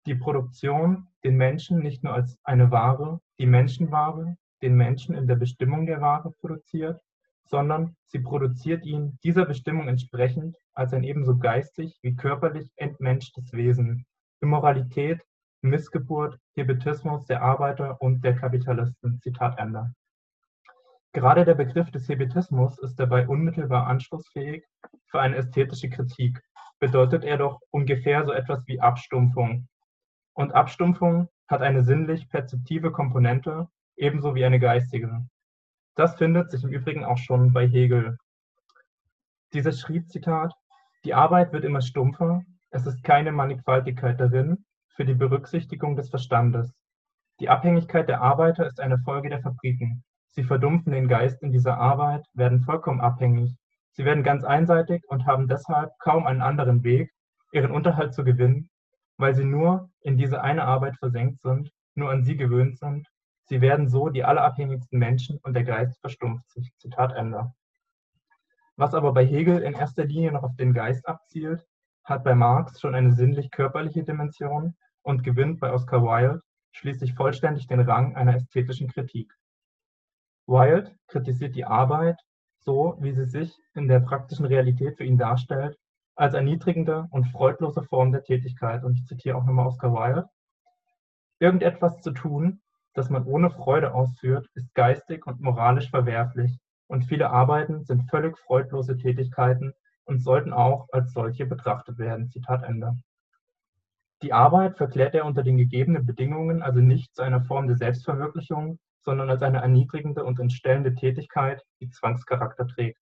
die Produktion den Menschen nicht nur als eine Ware, die Menschenware, den Menschen in der Bestimmung der Ware produziert, sondern sie produziert ihn dieser Bestimmung entsprechend als ein ebenso geistig wie körperlich entmenschtes Wesen. Immoralität, Missgeburt, Hebetismus der Arbeiter und der Kapitalisten. Zitat Ende. Gerade der Begriff des Hebetismus ist dabei unmittelbar anschlussfähig für eine ästhetische Kritik, bedeutet er doch ungefähr so etwas wie Abstumpfung. Und Abstumpfung hat eine sinnlich perzeptive Komponente, ebenso wie eine geistige. Das findet sich im Übrigen auch schon bei Hegel. Dieser schrieb, Zitat, die Arbeit wird immer stumpfer, es ist keine Mannigfaltigkeit darin für die Berücksichtigung des Verstandes. Die Abhängigkeit der Arbeiter ist eine Folge der Fabriken. Sie verdumpfen den Geist in dieser Arbeit, werden vollkommen abhängig. Sie werden ganz einseitig und haben deshalb kaum einen anderen Weg, ihren Unterhalt zu gewinnen, weil sie nur in diese eine Arbeit versenkt sind, nur an sie gewöhnt sind Sie werden so die allerabhängigsten Menschen und der Geist verstumpft sich. Zitat Ende. Was aber bei Hegel in erster Linie noch auf den Geist abzielt, hat bei Marx schon eine sinnlich-körperliche Dimension und gewinnt bei Oscar Wilde schließlich vollständig den Rang einer ästhetischen Kritik. Wilde kritisiert die Arbeit, so wie sie sich in der praktischen Realität für ihn darstellt, als erniedrigende und freudlose Form der Tätigkeit. Und ich zitiere auch nochmal Oscar Wilde. Irgendetwas zu tun, das man ohne Freude ausführt, ist geistig und moralisch verwerflich, und viele Arbeiten sind völlig freudlose Tätigkeiten und sollten auch als solche betrachtet werden. Zitat Ende. Die Arbeit verklärt er unter den gegebenen Bedingungen also nicht zu einer Form der Selbstverwirklichung, sondern als eine erniedrigende und entstellende Tätigkeit, die Zwangscharakter trägt.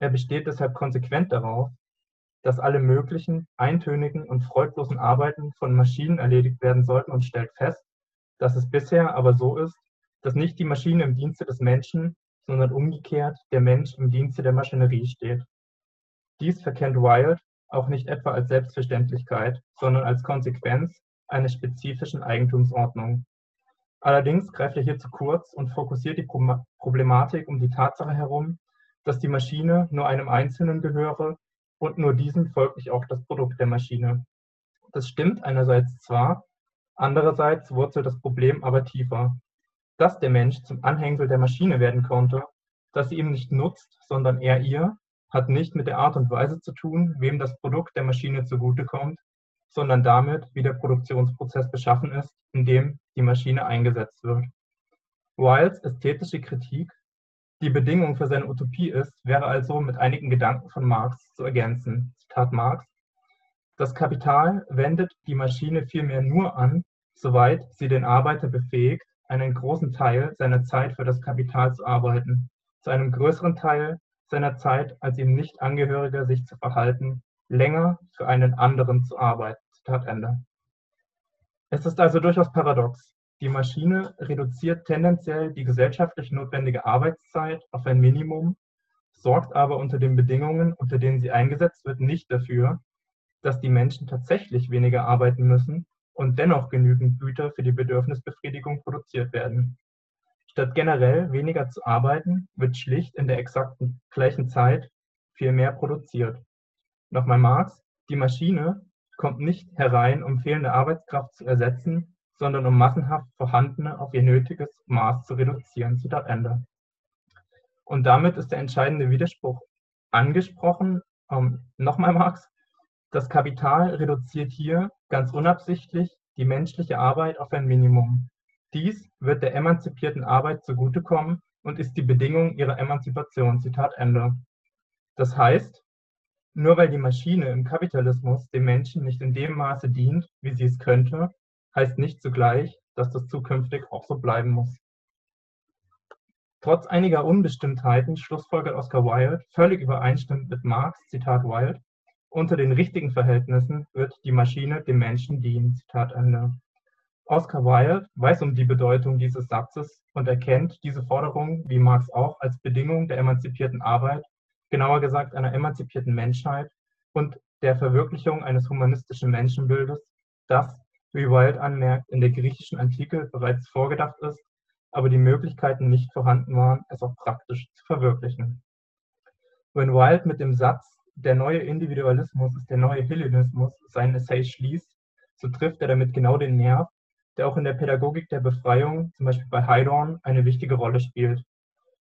Er besteht deshalb konsequent darauf, dass alle möglichen, eintönigen und freudlosen Arbeiten von Maschinen erledigt werden sollten und stellt fest, dass es bisher aber so ist, dass nicht die Maschine im Dienste des Menschen, sondern umgekehrt der Mensch im Dienste der Maschinerie steht. Dies verkennt Wilde auch nicht etwa als Selbstverständlichkeit, sondern als Konsequenz einer spezifischen Eigentumsordnung. Allerdings greift er hier zu kurz und fokussiert die Problematik um die Tatsache herum, dass die Maschine nur einem Einzelnen gehöre und nur diesem folglich auch das Produkt der Maschine. Das stimmt einerseits zwar, Andererseits wurzelt das Problem aber tiefer. Dass der Mensch zum Anhängsel der Maschine werden konnte, dass sie ihm nicht nutzt, sondern er ihr, hat nicht mit der Art und Weise zu tun, wem das Produkt der Maschine zugutekommt, sondern damit, wie der Produktionsprozess beschaffen ist, in dem die Maschine eingesetzt wird. Wilds ästhetische Kritik, die Bedingung für seine Utopie ist, wäre also mit einigen Gedanken von Marx zu ergänzen. Zitat Marx, das Kapital wendet die Maschine vielmehr nur an, soweit sie den Arbeiter befähigt, einen großen Teil seiner Zeit für das Kapital zu arbeiten, zu einem größeren Teil seiner Zeit als ihm nicht Angehöriger sich zu verhalten, länger für einen anderen zu arbeiten. Zitat Ende. Es ist also durchaus paradox. Die Maschine reduziert tendenziell die gesellschaftlich notwendige Arbeitszeit auf ein Minimum, sorgt aber unter den Bedingungen, unter denen sie eingesetzt wird, nicht dafür, dass die Menschen tatsächlich weniger arbeiten müssen und dennoch genügend Güter für die Bedürfnisbefriedigung produziert werden. Statt generell weniger zu arbeiten, wird schlicht in der exakten gleichen Zeit viel mehr produziert. Nochmal Marx, die Maschine kommt nicht herein, um fehlende Arbeitskraft zu ersetzen, sondern um massenhaft vorhandene auf ihr nötiges Maß zu reduzieren. Zitat Ende. Und damit ist der entscheidende Widerspruch angesprochen. Ähm, Nochmal Marx, das Kapital reduziert hier ganz unabsichtlich die menschliche Arbeit auf ein Minimum. Dies wird der emanzipierten Arbeit zugutekommen und ist die Bedingung ihrer Emanzipation. Zitat Ende. Das heißt, nur weil die Maschine im Kapitalismus dem Menschen nicht in dem Maße dient, wie sie es könnte, heißt nicht zugleich, dass das zukünftig auch so bleiben muss. Trotz einiger Unbestimmtheiten schlussfolgert Oscar Wilde völlig übereinstimmend mit Marx, Zitat Wilde, unter den richtigen Verhältnissen wird die Maschine dem Menschen dienen. Zitat Ende. Oscar Wilde weiß um die Bedeutung dieses Satzes und erkennt diese Forderung, wie Marx auch, als Bedingung der emanzipierten Arbeit, genauer gesagt einer emanzipierten Menschheit und der Verwirklichung eines humanistischen Menschenbildes, das, wie Wilde anmerkt, in der griechischen Antike bereits vorgedacht ist, aber die Möglichkeiten nicht vorhanden waren, es auch praktisch zu verwirklichen. Wenn Wilde mit dem Satz, der neue Individualismus ist der neue Hellenismus, seinen Essay schließt, so trifft er damit genau den Nerv, der auch in der Pädagogik der Befreiung, zum Beispiel bei Heidorn, eine wichtige Rolle spielt.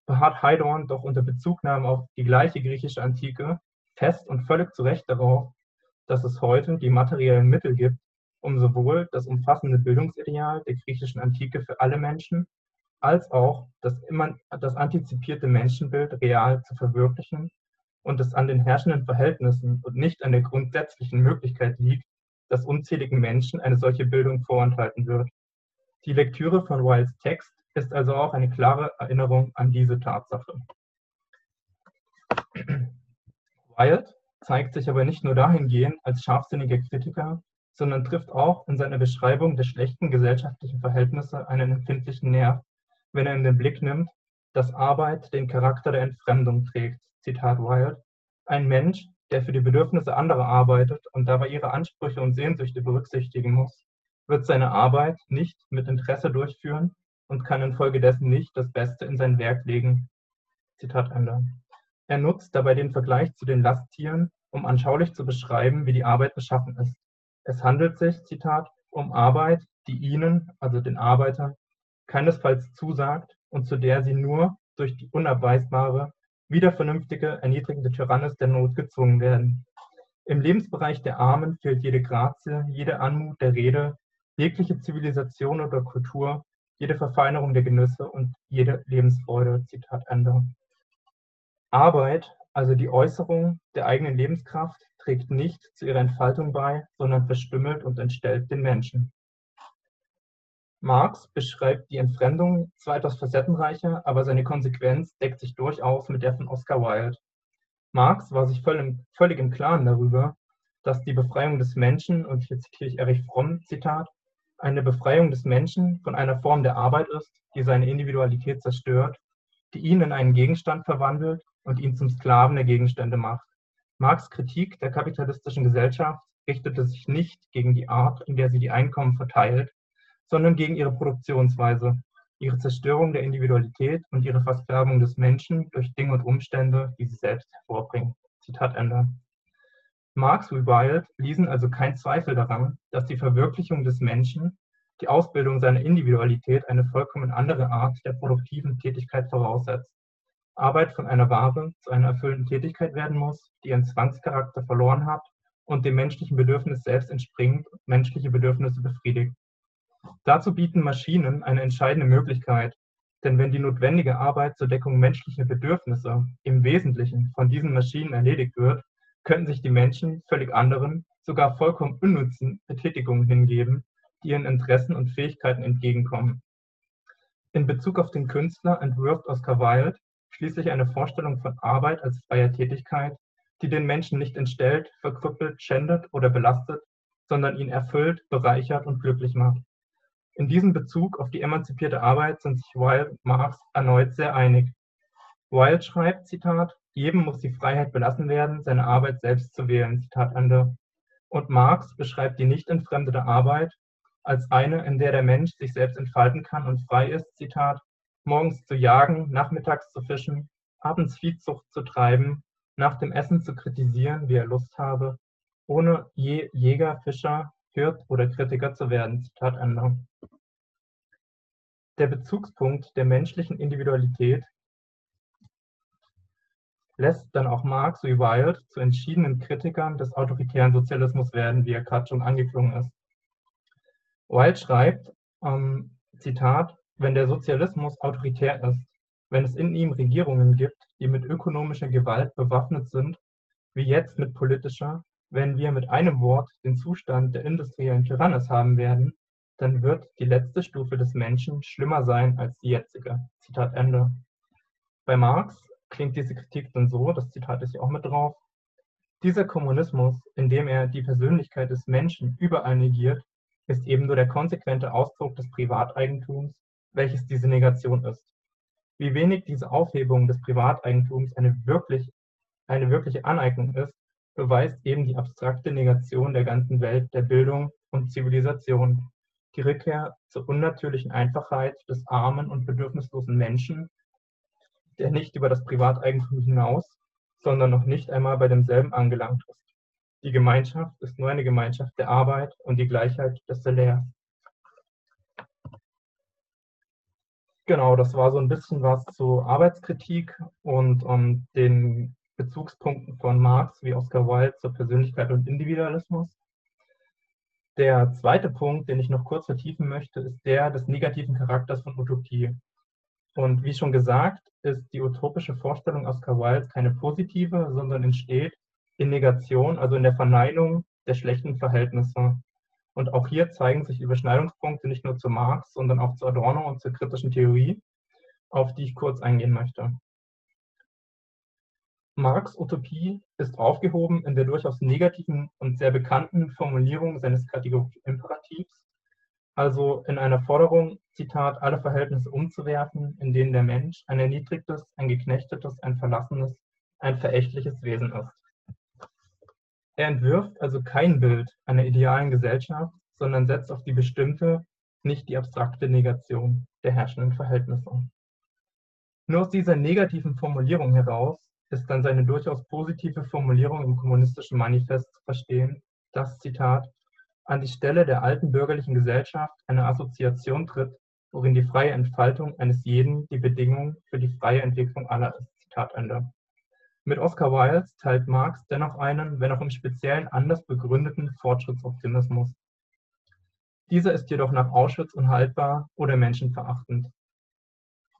Beharrt Heidorn doch unter Bezugnahme auf die gleiche griechische Antike fest und völlig zu Recht darauf, dass es heute die materiellen Mittel gibt, um sowohl das umfassende Bildungsideal der griechischen Antike für alle Menschen als auch das, immer, das antizipierte Menschenbild real zu verwirklichen und es an den herrschenden Verhältnissen und nicht an der grundsätzlichen Möglichkeit liegt, dass unzähligen Menschen eine solche Bildung vorenthalten wird. Die Lektüre von Wilds Text ist also auch eine klare Erinnerung an diese Tatsache. Wilde zeigt sich aber nicht nur dahingehend als scharfsinniger Kritiker, sondern trifft auch in seiner Beschreibung der schlechten gesellschaftlichen Verhältnisse einen empfindlichen Nerv, wenn er in den Blick nimmt, dass Arbeit den Charakter der Entfremdung trägt. Zitat Wilde. Ein Mensch, der für die Bedürfnisse anderer arbeitet und dabei ihre Ansprüche und Sehnsüchte berücksichtigen muss, wird seine Arbeit nicht mit Interesse durchführen und kann infolgedessen nicht das Beste in sein Werk legen. Zitat Ende. Er nutzt dabei den Vergleich zu den Lasttieren, um anschaulich zu beschreiben, wie die Arbeit beschaffen ist. Es handelt sich, Zitat, um Arbeit, die ihnen, also den Arbeitern, keinesfalls zusagt und zu der sie nur durch die unabweisbare, wieder vernünftige, erniedrigende Tyrannis der Not gezwungen werden. Im Lebensbereich der Armen fehlt jede Grazie, jede Anmut der Rede, jegliche Zivilisation oder Kultur, jede Verfeinerung der Genüsse und jede Lebensfreude. Zitat Ende. Arbeit, also die Äußerung der eigenen Lebenskraft, trägt nicht zu ihrer Entfaltung bei, sondern verstümmelt und entstellt den Menschen. Marx beschreibt die Entfremdung zwar etwas facettenreicher, aber seine Konsequenz deckt sich durchaus mit der von Oscar Wilde. Marx war sich völlig, im Klaren darüber, dass die Befreiung des Menschen, und hier zitiere ich Erich Fromm, Zitat, eine Befreiung des Menschen von einer Form der Arbeit ist, die seine Individualität zerstört, die ihn in einen Gegenstand verwandelt und ihn zum Sklaven der Gegenstände macht. Marx' Kritik der kapitalistischen Gesellschaft richtete sich nicht gegen die Art, in der sie die Einkommen verteilt, sondern gegen ihre Produktionsweise, ihre Zerstörung der Individualität und ihre Versklavung des Menschen durch Dinge und Umstände, die sie selbst hervorbringen. Zitat Ende. Marx wie Wilde ließen also keinen Zweifel daran, dass die Verwirklichung des Menschen, die Ausbildung seiner Individualität eine vollkommen andere Art der produktiven Tätigkeit voraussetzt. Arbeit von einer Ware zu einer erfüllten Tätigkeit werden muss, die ihren Zwangscharakter verloren hat und dem menschlichen Bedürfnis selbst entspringt menschliche Bedürfnisse befriedigt. Dazu bieten Maschinen eine entscheidende Möglichkeit, denn wenn die notwendige Arbeit zur Deckung menschlicher Bedürfnisse im Wesentlichen von diesen Maschinen erledigt wird, könnten sich die Menschen völlig anderen, sogar vollkommen unnützen Betätigungen hingeben, die ihren Interessen und Fähigkeiten entgegenkommen. In Bezug auf den Künstler entwirft Oscar Wilde schließlich eine Vorstellung von Arbeit als freier Tätigkeit, die den Menschen nicht entstellt, verkrüppelt, schändet oder belastet, sondern ihn erfüllt, bereichert und glücklich macht. In diesem Bezug auf die emanzipierte Arbeit sind sich Wilde und Marx erneut sehr einig. Wilde schreibt, Zitat, jedem muss die Freiheit belassen werden, seine Arbeit selbst zu wählen, Zitat Ende. Und Marx beschreibt die nicht entfremdete Arbeit als eine, in der der Mensch sich selbst entfalten kann und frei ist, Zitat, morgens zu jagen, nachmittags zu fischen, abends Viehzucht zu treiben, nach dem Essen zu kritisieren, wie er Lust habe, ohne je Jäger, Fischer, Hirt oder Kritiker zu werden. Zitat Ende. Der Bezugspunkt der menschlichen Individualität lässt dann auch Marx wie Wilde zu entschiedenen Kritikern des autoritären Sozialismus werden, wie er gerade schon angeklungen ist. Wilde schreibt, ähm, Zitat, wenn der Sozialismus autoritär ist, wenn es in ihm Regierungen gibt, die mit ökonomischer Gewalt bewaffnet sind, wie jetzt mit politischer, wenn wir mit einem Wort den Zustand der industriellen Tyrannis haben werden, dann wird die letzte Stufe des Menschen schlimmer sein als die jetzige. Zitat Ende. Bei Marx klingt diese Kritik dann so, das Zitat ist hier auch mit drauf, dieser Kommunismus, in dem er die Persönlichkeit des Menschen überall negiert, ist eben nur der konsequente Ausdruck des Privateigentums, welches diese Negation ist. Wie wenig diese Aufhebung des Privateigentums eine, wirklich, eine wirkliche Aneignung ist, beweist eben die abstrakte Negation der ganzen Welt, der Bildung und Zivilisation, die Rückkehr zur unnatürlichen Einfachheit des armen und bedürfnislosen Menschen, der nicht über das Privateigentum hinaus, sondern noch nicht einmal bei demselben angelangt ist. Die Gemeinschaft ist nur eine Gemeinschaft der Arbeit und die Gleichheit des Salärs. Genau, das war so ein bisschen was zu Arbeitskritik und um, ähm, den Bezugspunkten von Marx wie Oscar Wilde zur Persönlichkeit und Individualismus. Der zweite Punkt, den ich noch kurz vertiefen möchte, ist der des negativen Charakters von Utopie. Und wie schon gesagt, ist die utopische Vorstellung Oscar Wilde keine positive, sondern entsteht in Negation, also in der Verneinung der schlechten Verhältnisse. Und auch hier zeigen sich Überschneidungspunkte nicht nur zu Marx, sondern auch zu Adorno und zur kritischen Theorie, auf die ich kurz eingehen möchte. Marx' Utopie ist aufgehoben in der durchaus negativen und sehr bekannten Formulierung seines kategorischen Imperativs, also in einer Forderung, Zitat, alle Verhältnisse umzuwerfen, in denen der Mensch ein erniedrigtes, ein geknechtetes, ein verlassenes, ein verächtliches Wesen ist. Er entwirft also kein Bild einer idealen Gesellschaft, sondern setzt auf die bestimmte, nicht die abstrakte Negation der herrschenden Verhältnisse. Nur aus dieser negativen Formulierung heraus ist dann seine durchaus positive Formulierung im Kommunistischen Manifest zu verstehen, dass, Zitat, an die Stelle der alten bürgerlichen Gesellschaft eine Assoziation tritt, worin die freie Entfaltung eines jeden die Bedingung für die freie Entwicklung aller ist. Zitat Ende. Mit Oscar Wilde teilt Marx dennoch einen, wenn auch im Speziellen anders begründeten Fortschrittsoptimismus. Dieser ist jedoch nach Auschwitz unhaltbar oder menschenverachtend.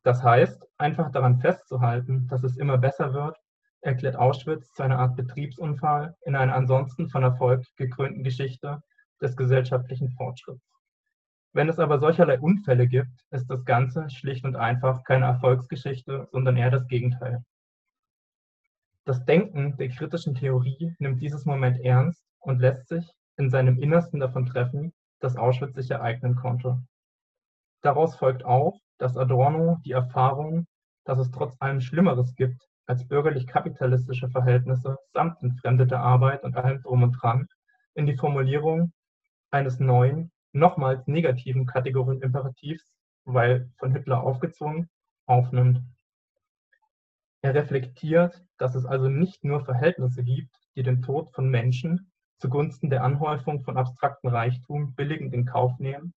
Das heißt, einfach daran festzuhalten, dass es immer besser wird, erklärt Auschwitz zu einer Art Betriebsunfall in einer ansonsten von Erfolg gekrönten Geschichte des gesellschaftlichen Fortschritts. Wenn es aber solcherlei Unfälle gibt, ist das Ganze schlicht und einfach keine Erfolgsgeschichte, sondern eher das Gegenteil. Das Denken der kritischen Theorie nimmt dieses Moment ernst und lässt sich in seinem Innersten davon treffen, dass Auschwitz sich ereignen konnte. Daraus folgt auch, dass Adorno die Erfahrung, dass es trotz allem Schlimmeres gibt als bürgerlich-kapitalistische Verhältnisse samt entfremdeter Arbeit und allem drum und dran, in die Formulierung eines neuen, nochmals negativen Kategorien-Imperativs, weil von Hitler aufgezwungen, aufnimmt. Er reflektiert, dass es also nicht nur Verhältnisse gibt, die den Tod von Menschen zugunsten der Anhäufung von abstraktem Reichtum billigend in Kauf nehmen,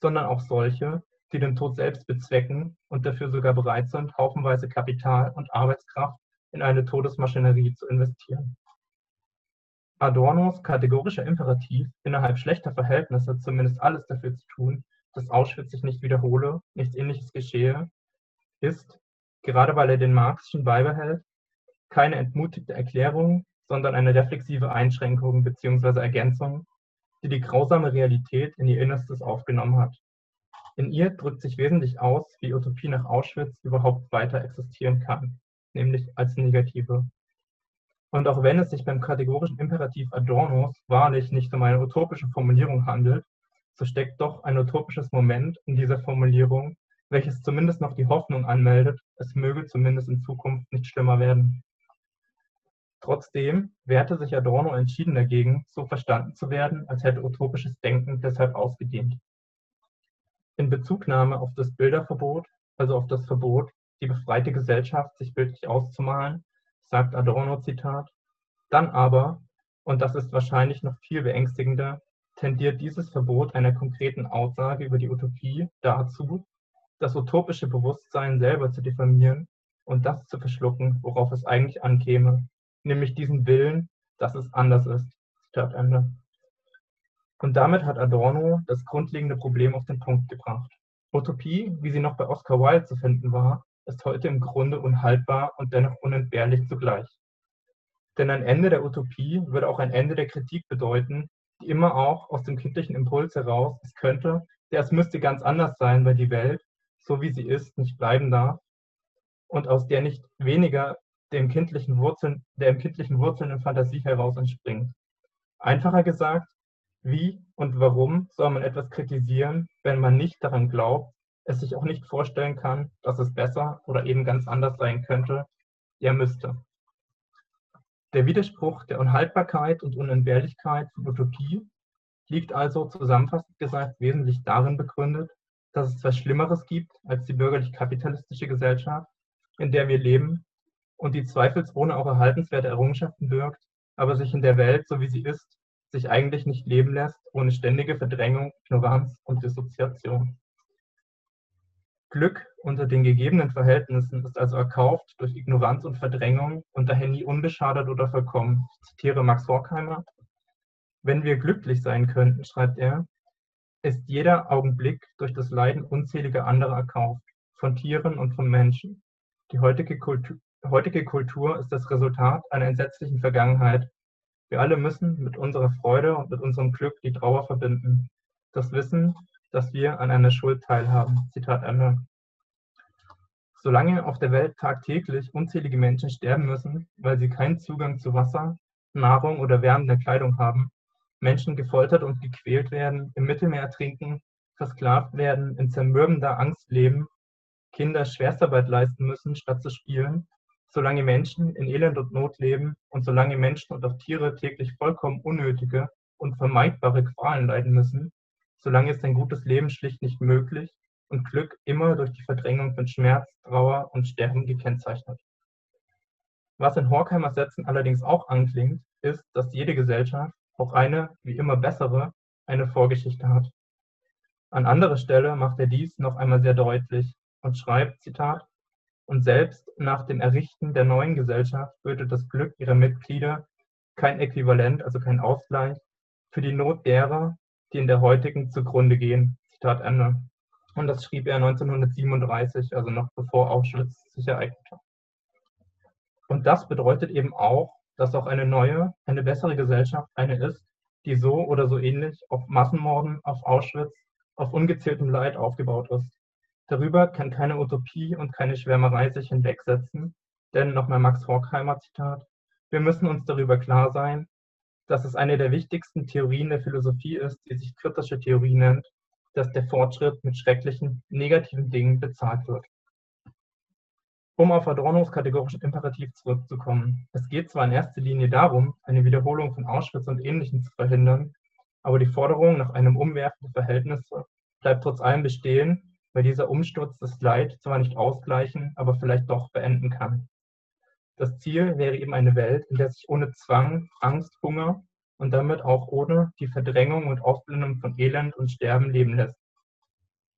sondern auch solche, die den Tod selbst bezwecken und dafür sogar bereit sind, haufenweise Kapital und Arbeitskraft in eine Todesmaschinerie zu investieren. Adornos kategorischer Imperativ, innerhalb schlechter Verhältnisse zumindest alles dafür zu tun, dass Auschwitz sich nicht wiederhole, nichts ähnliches geschehe, ist, gerade weil er den Marxischen beibehält, keine entmutigte Erklärung, sondern eine reflexive Einschränkung bzw. Ergänzung, die die grausame Realität in ihr Innerstes aufgenommen hat. In ihr drückt sich wesentlich aus, wie Utopie nach Auschwitz überhaupt weiter existieren kann, nämlich als negative und auch wenn es sich beim kategorischen Imperativ Adornos wahrlich nicht um eine utopische Formulierung handelt, so steckt doch ein utopisches Moment in dieser Formulierung, welches zumindest noch die Hoffnung anmeldet, es möge zumindest in Zukunft nicht schlimmer werden. Trotzdem wehrte sich Adorno entschieden dagegen, so verstanden zu werden, als hätte utopisches Denken deshalb ausgedient. In Bezugnahme auf das Bilderverbot, also auf das Verbot, die befreite Gesellschaft sich bildlich auszumalen, sagt Adorno, Zitat, dann aber, und das ist wahrscheinlich noch viel beängstigender, tendiert dieses Verbot einer konkreten Aussage über die Utopie dazu, das utopische Bewusstsein selber zu diffamieren und das zu verschlucken, worauf es eigentlich ankäme, nämlich diesen Willen, dass es anders ist. Zitat Ende. Und damit hat Adorno das grundlegende Problem auf den Punkt gebracht. Utopie, wie sie noch bei Oscar Wilde zu finden war, ist heute im Grunde unhaltbar und dennoch unentbehrlich zugleich. Denn ein Ende der Utopie würde auch ein Ende der Kritik bedeuten, die immer auch aus dem kindlichen Impuls heraus, es könnte, der es müsste ganz anders sein, weil die Welt, so wie sie ist, nicht bleiben darf und aus der nicht weniger dem kindlichen Wurzeln, der im kindlichen Wurzeln in Fantasie heraus entspringt. Einfacher gesagt, wie und warum soll man etwas kritisieren, wenn man nicht daran glaubt, es sich auch nicht vorstellen kann, dass es besser oder eben ganz anders sein könnte, er müsste. Der Widerspruch der Unhaltbarkeit und Unentbehrlichkeit von Utopie liegt also zusammenfassend gesagt wesentlich darin begründet, dass es etwas Schlimmeres gibt als die bürgerlich-kapitalistische Gesellschaft, in der wir leben und die zweifelsohne auch erhaltenswerte Errungenschaften birgt, aber sich in der Welt, so wie sie ist, sich eigentlich nicht leben lässt, ohne ständige Verdrängung, Ignoranz und Dissoziation. Glück unter den gegebenen Verhältnissen ist also erkauft durch Ignoranz und Verdrängung und daher nie unbeschadet oder vollkommen. Ich zitiere Max Horkheimer. Wenn wir glücklich sein könnten, schreibt er, ist jeder Augenblick durch das Leiden unzähliger anderer erkauft, von Tieren und von Menschen. Die heutige Kultur, heutige Kultur ist das Resultat einer entsetzlichen Vergangenheit. Wir alle müssen mit unserer Freude und mit unserem Glück die Trauer verbinden. Das Wissen, dass wir an einer Schuld teilhaben. Zitat Ende. Solange auf der Welt tagtäglich unzählige Menschen sterben müssen, weil sie keinen Zugang zu Wasser, Nahrung oder wärmender Kleidung haben, Menschen gefoltert und gequält werden, im Mittelmeer ertrinken, versklavt werden, in zermürbender Angst leben, Kinder Schwerstarbeit leisten müssen, statt zu spielen, solange Menschen in Elend und Not leben und solange Menschen und auch Tiere täglich vollkommen unnötige und vermeidbare Qualen leiden müssen, solange ist ein gutes Leben schlicht nicht möglich und Glück immer durch die Verdrängung von Schmerz, Trauer und Sterben gekennzeichnet. Was in Horkheimers Sätzen allerdings auch anklingt, ist, dass jede Gesellschaft, auch eine wie immer bessere, eine Vorgeschichte hat. An anderer Stelle macht er dies noch einmal sehr deutlich und schreibt, Zitat, und selbst nach dem Errichten der neuen Gesellschaft würde das Glück ihrer Mitglieder kein Äquivalent, also kein Ausgleich, für die Not derer, die in der heutigen zugrunde gehen. Zitat Ende. Und das schrieb er 1937, also noch bevor Auschwitz sich ereignet hat. Und das bedeutet eben auch, dass auch eine neue, eine bessere Gesellschaft eine ist, die so oder so ähnlich auf Massenmorden, auf Auschwitz, auf ungezähltem Leid aufgebaut ist. Darüber kann keine Utopie und keine Schwärmerei sich hinwegsetzen, denn nochmal Max Horkheimer Zitat, wir müssen uns darüber klar sein, dass es eine der wichtigsten Theorien der Philosophie ist, die sich kritische Theorie nennt, dass der Fortschritt mit schrecklichen, negativen Dingen bezahlt wird. Um auf Adornos kategorischen Imperativ zurückzukommen. Es geht zwar in erster Linie darum, eine Wiederholung von Auschwitz und Ähnlichem zu verhindern, aber die Forderung nach einem Umwerfen der Verhältnisse bleibt trotz allem bestehen, weil dieser Umsturz das Leid zwar nicht ausgleichen, aber vielleicht doch beenden kann. Das Ziel wäre eben eine Welt, in der sich ohne Zwang, Angst, Hunger und damit auch ohne die Verdrängung und Ausblendung von Elend und Sterben leben lässt.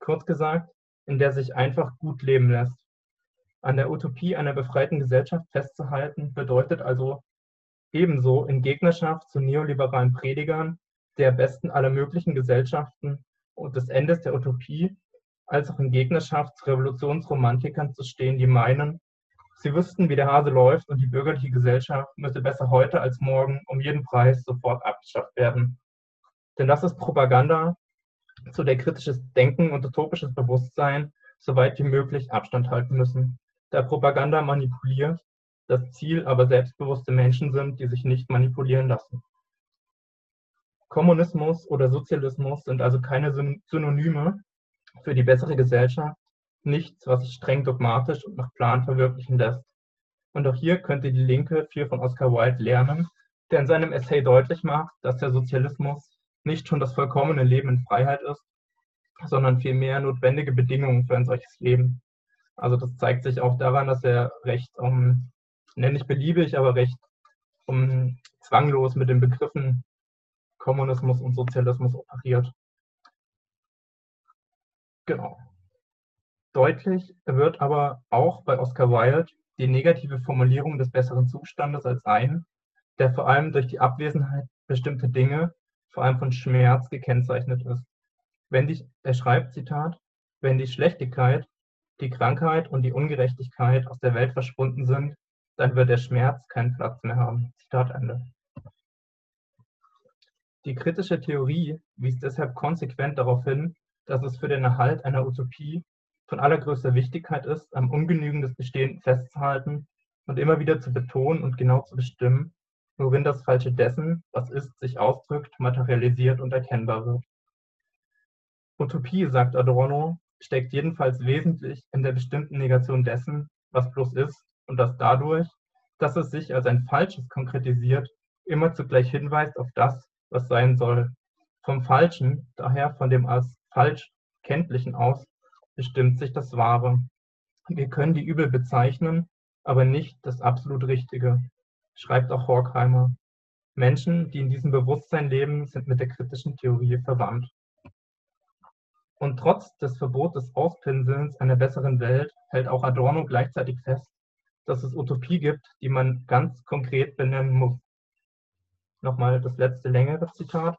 Kurz gesagt, in der sich einfach gut leben lässt. An der Utopie einer befreiten Gesellschaft festzuhalten, bedeutet also ebenso in Gegnerschaft zu neoliberalen Predigern der besten aller möglichen Gesellschaften und des Endes der Utopie, als auch in Gegnerschaft zu Revolutionsromantikern zu stehen, die meinen, Sie wüssten, wie der Hase läuft und die bürgerliche Gesellschaft müsse besser heute als morgen um jeden Preis sofort abgeschafft werden. Denn das ist Propaganda, zu der kritisches Denken und utopisches Bewusstsein so weit wie möglich Abstand halten müssen. Da Propaganda manipuliert, das Ziel aber selbstbewusste Menschen sind, die sich nicht manipulieren lassen. Kommunismus oder Sozialismus sind also keine Synonyme für die bessere Gesellschaft, nichts, was sich streng dogmatisch und nach Plan verwirklichen lässt. Und auch hier könnte die Linke viel von Oscar Wilde lernen, der in seinem Essay deutlich macht, dass der Sozialismus nicht schon das vollkommene Leben in Freiheit ist, sondern vielmehr notwendige Bedingungen für ein solches Leben. Also das zeigt sich auch daran, dass er recht, um, nenne ich beliebig, aber recht um, zwanglos mit den Begriffen Kommunismus und Sozialismus operiert. Genau. Deutlich wird aber auch bei Oscar Wilde die negative Formulierung des besseren Zustandes als ein, der vor allem durch die Abwesenheit bestimmter Dinge, vor allem von Schmerz, gekennzeichnet ist. Wenn die, er schreibt, Zitat, wenn die Schlechtigkeit, die Krankheit und die Ungerechtigkeit aus der Welt verschwunden sind, dann wird der Schmerz keinen Platz mehr haben. Zitat Ende. Die kritische Theorie wies deshalb konsequent darauf hin, dass es für den Erhalt einer Utopie von allergrößter Wichtigkeit ist, am Ungenügen des Bestehenden festzuhalten und immer wieder zu betonen und genau zu bestimmen, worin das Falsche dessen, was ist, sich ausdrückt, materialisiert und erkennbar wird. Utopie, sagt Adorno, steckt jedenfalls wesentlich in der bestimmten Negation dessen, was bloß ist und das dadurch, dass es sich als ein Falsches konkretisiert, immer zugleich hinweist auf das, was sein soll. Vom Falschen, daher von dem als falsch Kenntlichen aus, bestimmt sich das Wahre. Wir können die Übel bezeichnen, aber nicht das absolut Richtige, schreibt auch Horkheimer. Menschen, die in diesem Bewusstsein leben, sind mit der kritischen Theorie verwandt. Und trotz des Verbotes Auspinselns einer besseren Welt hält auch Adorno gleichzeitig fest, dass es Utopie gibt, die man ganz konkret benennen muss. Nochmal das letzte längere Zitat.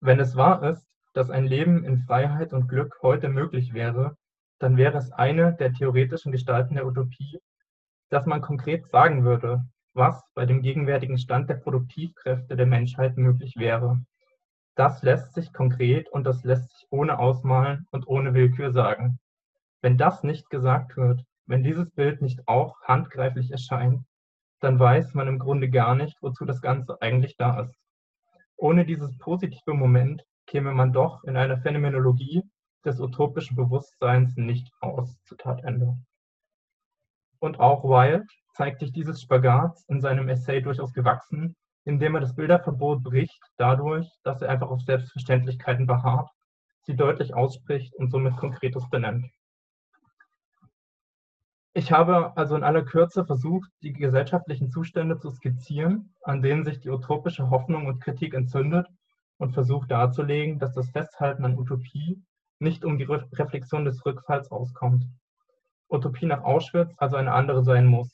Wenn es wahr ist, dass ein Leben in Freiheit und Glück heute möglich wäre, dann wäre es eine der theoretischen Gestalten der Utopie, dass man konkret sagen würde, was bei dem gegenwärtigen Stand der Produktivkräfte der Menschheit möglich wäre. Das lässt sich konkret und das lässt sich ohne Ausmalen und ohne Willkür sagen. Wenn das nicht gesagt wird, wenn dieses Bild nicht auch handgreiflich erscheint, dann weiß man im Grunde gar nicht, wozu das Ganze eigentlich da ist. Ohne dieses positive Moment käme man doch in einer Phänomenologie des utopischen Bewusstseins nicht aus. Zitat Ende. Und auch Wilde zeigt sich dieses Spagats in seinem Essay durchaus gewachsen, indem er das Bilderverbot bricht, dadurch, dass er einfach auf Selbstverständlichkeiten beharrt, sie deutlich ausspricht und somit Konkretes benennt. Ich habe also in aller Kürze versucht, die gesellschaftlichen Zustände zu skizzieren, an denen sich die utopische Hoffnung und Kritik entzündet und versucht darzulegen, dass das Festhalten an Utopie nicht um die Reflexion des Rückfalls auskommt. Utopie nach Auschwitz also eine andere sein muss.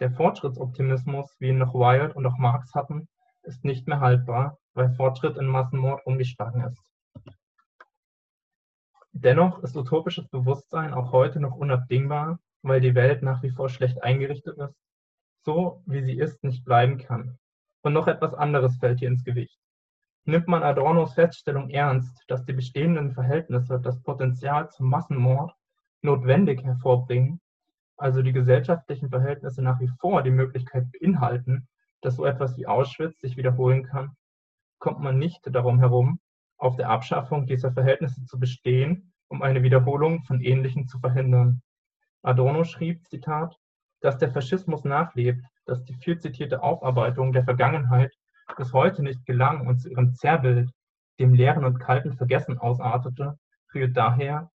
Der Fortschrittsoptimismus, wie ihn noch Wilde und auch Marx hatten, ist nicht mehr haltbar, weil Fortschritt in Massenmord umgeschlagen ist. Dennoch ist utopisches Bewusstsein auch heute noch unabdingbar, weil die Welt nach wie vor schlecht eingerichtet ist, so wie sie ist, nicht bleiben kann. Und noch etwas anderes fällt hier ins Gewicht. Nimmt man Adornos Feststellung ernst, dass die bestehenden Verhältnisse das Potenzial zum Massenmord notwendig hervorbringen, also die gesellschaftlichen Verhältnisse nach wie vor die Möglichkeit beinhalten, dass so etwas wie Auschwitz sich wiederholen kann, kommt man nicht darum herum, auf der Abschaffung dieser Verhältnisse zu bestehen, um eine Wiederholung von Ähnlichem zu verhindern. Adorno schrieb, Zitat, dass der Faschismus nachlebt, dass die viel zitierte Aufarbeitung der Vergangenheit bis heute nicht gelang und zu ihrem Zerrbild, dem leeren und kalten Vergessen ausartete, rührt daher,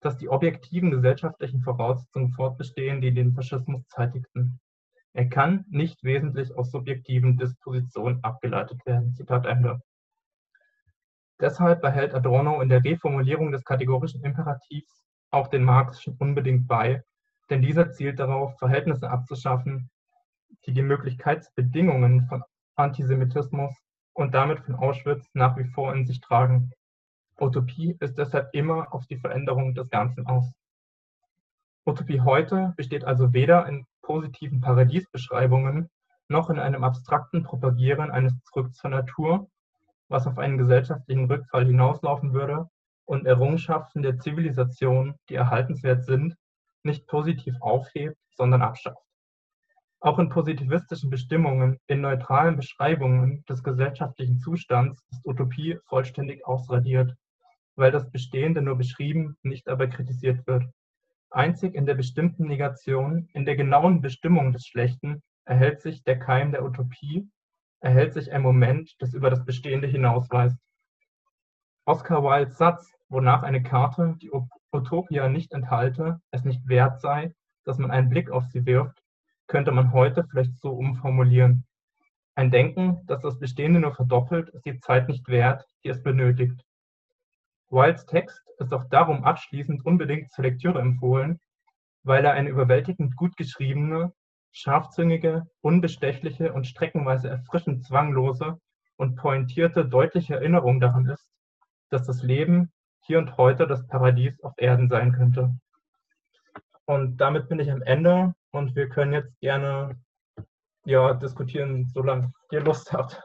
dass die objektiven gesellschaftlichen Voraussetzungen fortbestehen, die den Faschismus zeitigten. Er kann nicht wesentlich aus subjektiven Dispositionen abgeleitet werden. Zitat Ende. Deshalb behält Adorno in der Reformulierung des kategorischen Imperativs auch den Marxischen unbedingt bei, denn dieser zielt darauf, Verhältnisse abzuschaffen, die die Möglichkeitsbedingungen von Antisemitismus und damit von Auschwitz nach wie vor in sich tragen. Utopie ist deshalb immer auf die Veränderung des Ganzen aus. Utopie heute besteht also weder in positiven Paradiesbeschreibungen noch in einem abstrakten Propagieren eines Zurück zur Natur, was auf einen gesellschaftlichen Rückfall hinauslaufen würde und Errungenschaften der Zivilisation, die erhaltenswert sind, nicht positiv aufhebt, sondern abschafft. Auch in positivistischen Bestimmungen, in neutralen Beschreibungen des gesellschaftlichen Zustands ist Utopie vollständig ausradiert, weil das Bestehende nur beschrieben, nicht aber kritisiert wird. Einzig in der bestimmten Negation, in der genauen Bestimmung des Schlechten, erhält sich der Keim der Utopie, erhält sich ein Moment, das über das Bestehende hinausweist. Oscar Wildes Satz, wonach eine Karte, die Utopia nicht enthalte, es nicht wert sei, dass man einen Blick auf sie wirft, könnte man heute vielleicht so umformulieren. Ein Denken, das das Bestehende nur verdoppelt, ist die Zeit nicht wert, die es benötigt. Wilds Text ist auch darum abschließend unbedingt zur Lektüre empfohlen, weil er eine überwältigend gut geschriebene, scharfzüngige, unbestechliche und streckenweise erfrischend zwanglose und pointierte deutliche Erinnerung daran ist, dass das Leben hier und heute das Paradies auf Erden sein könnte. Und damit bin ich am Ende und wir können jetzt gerne ja, diskutieren, solange ihr Lust habt.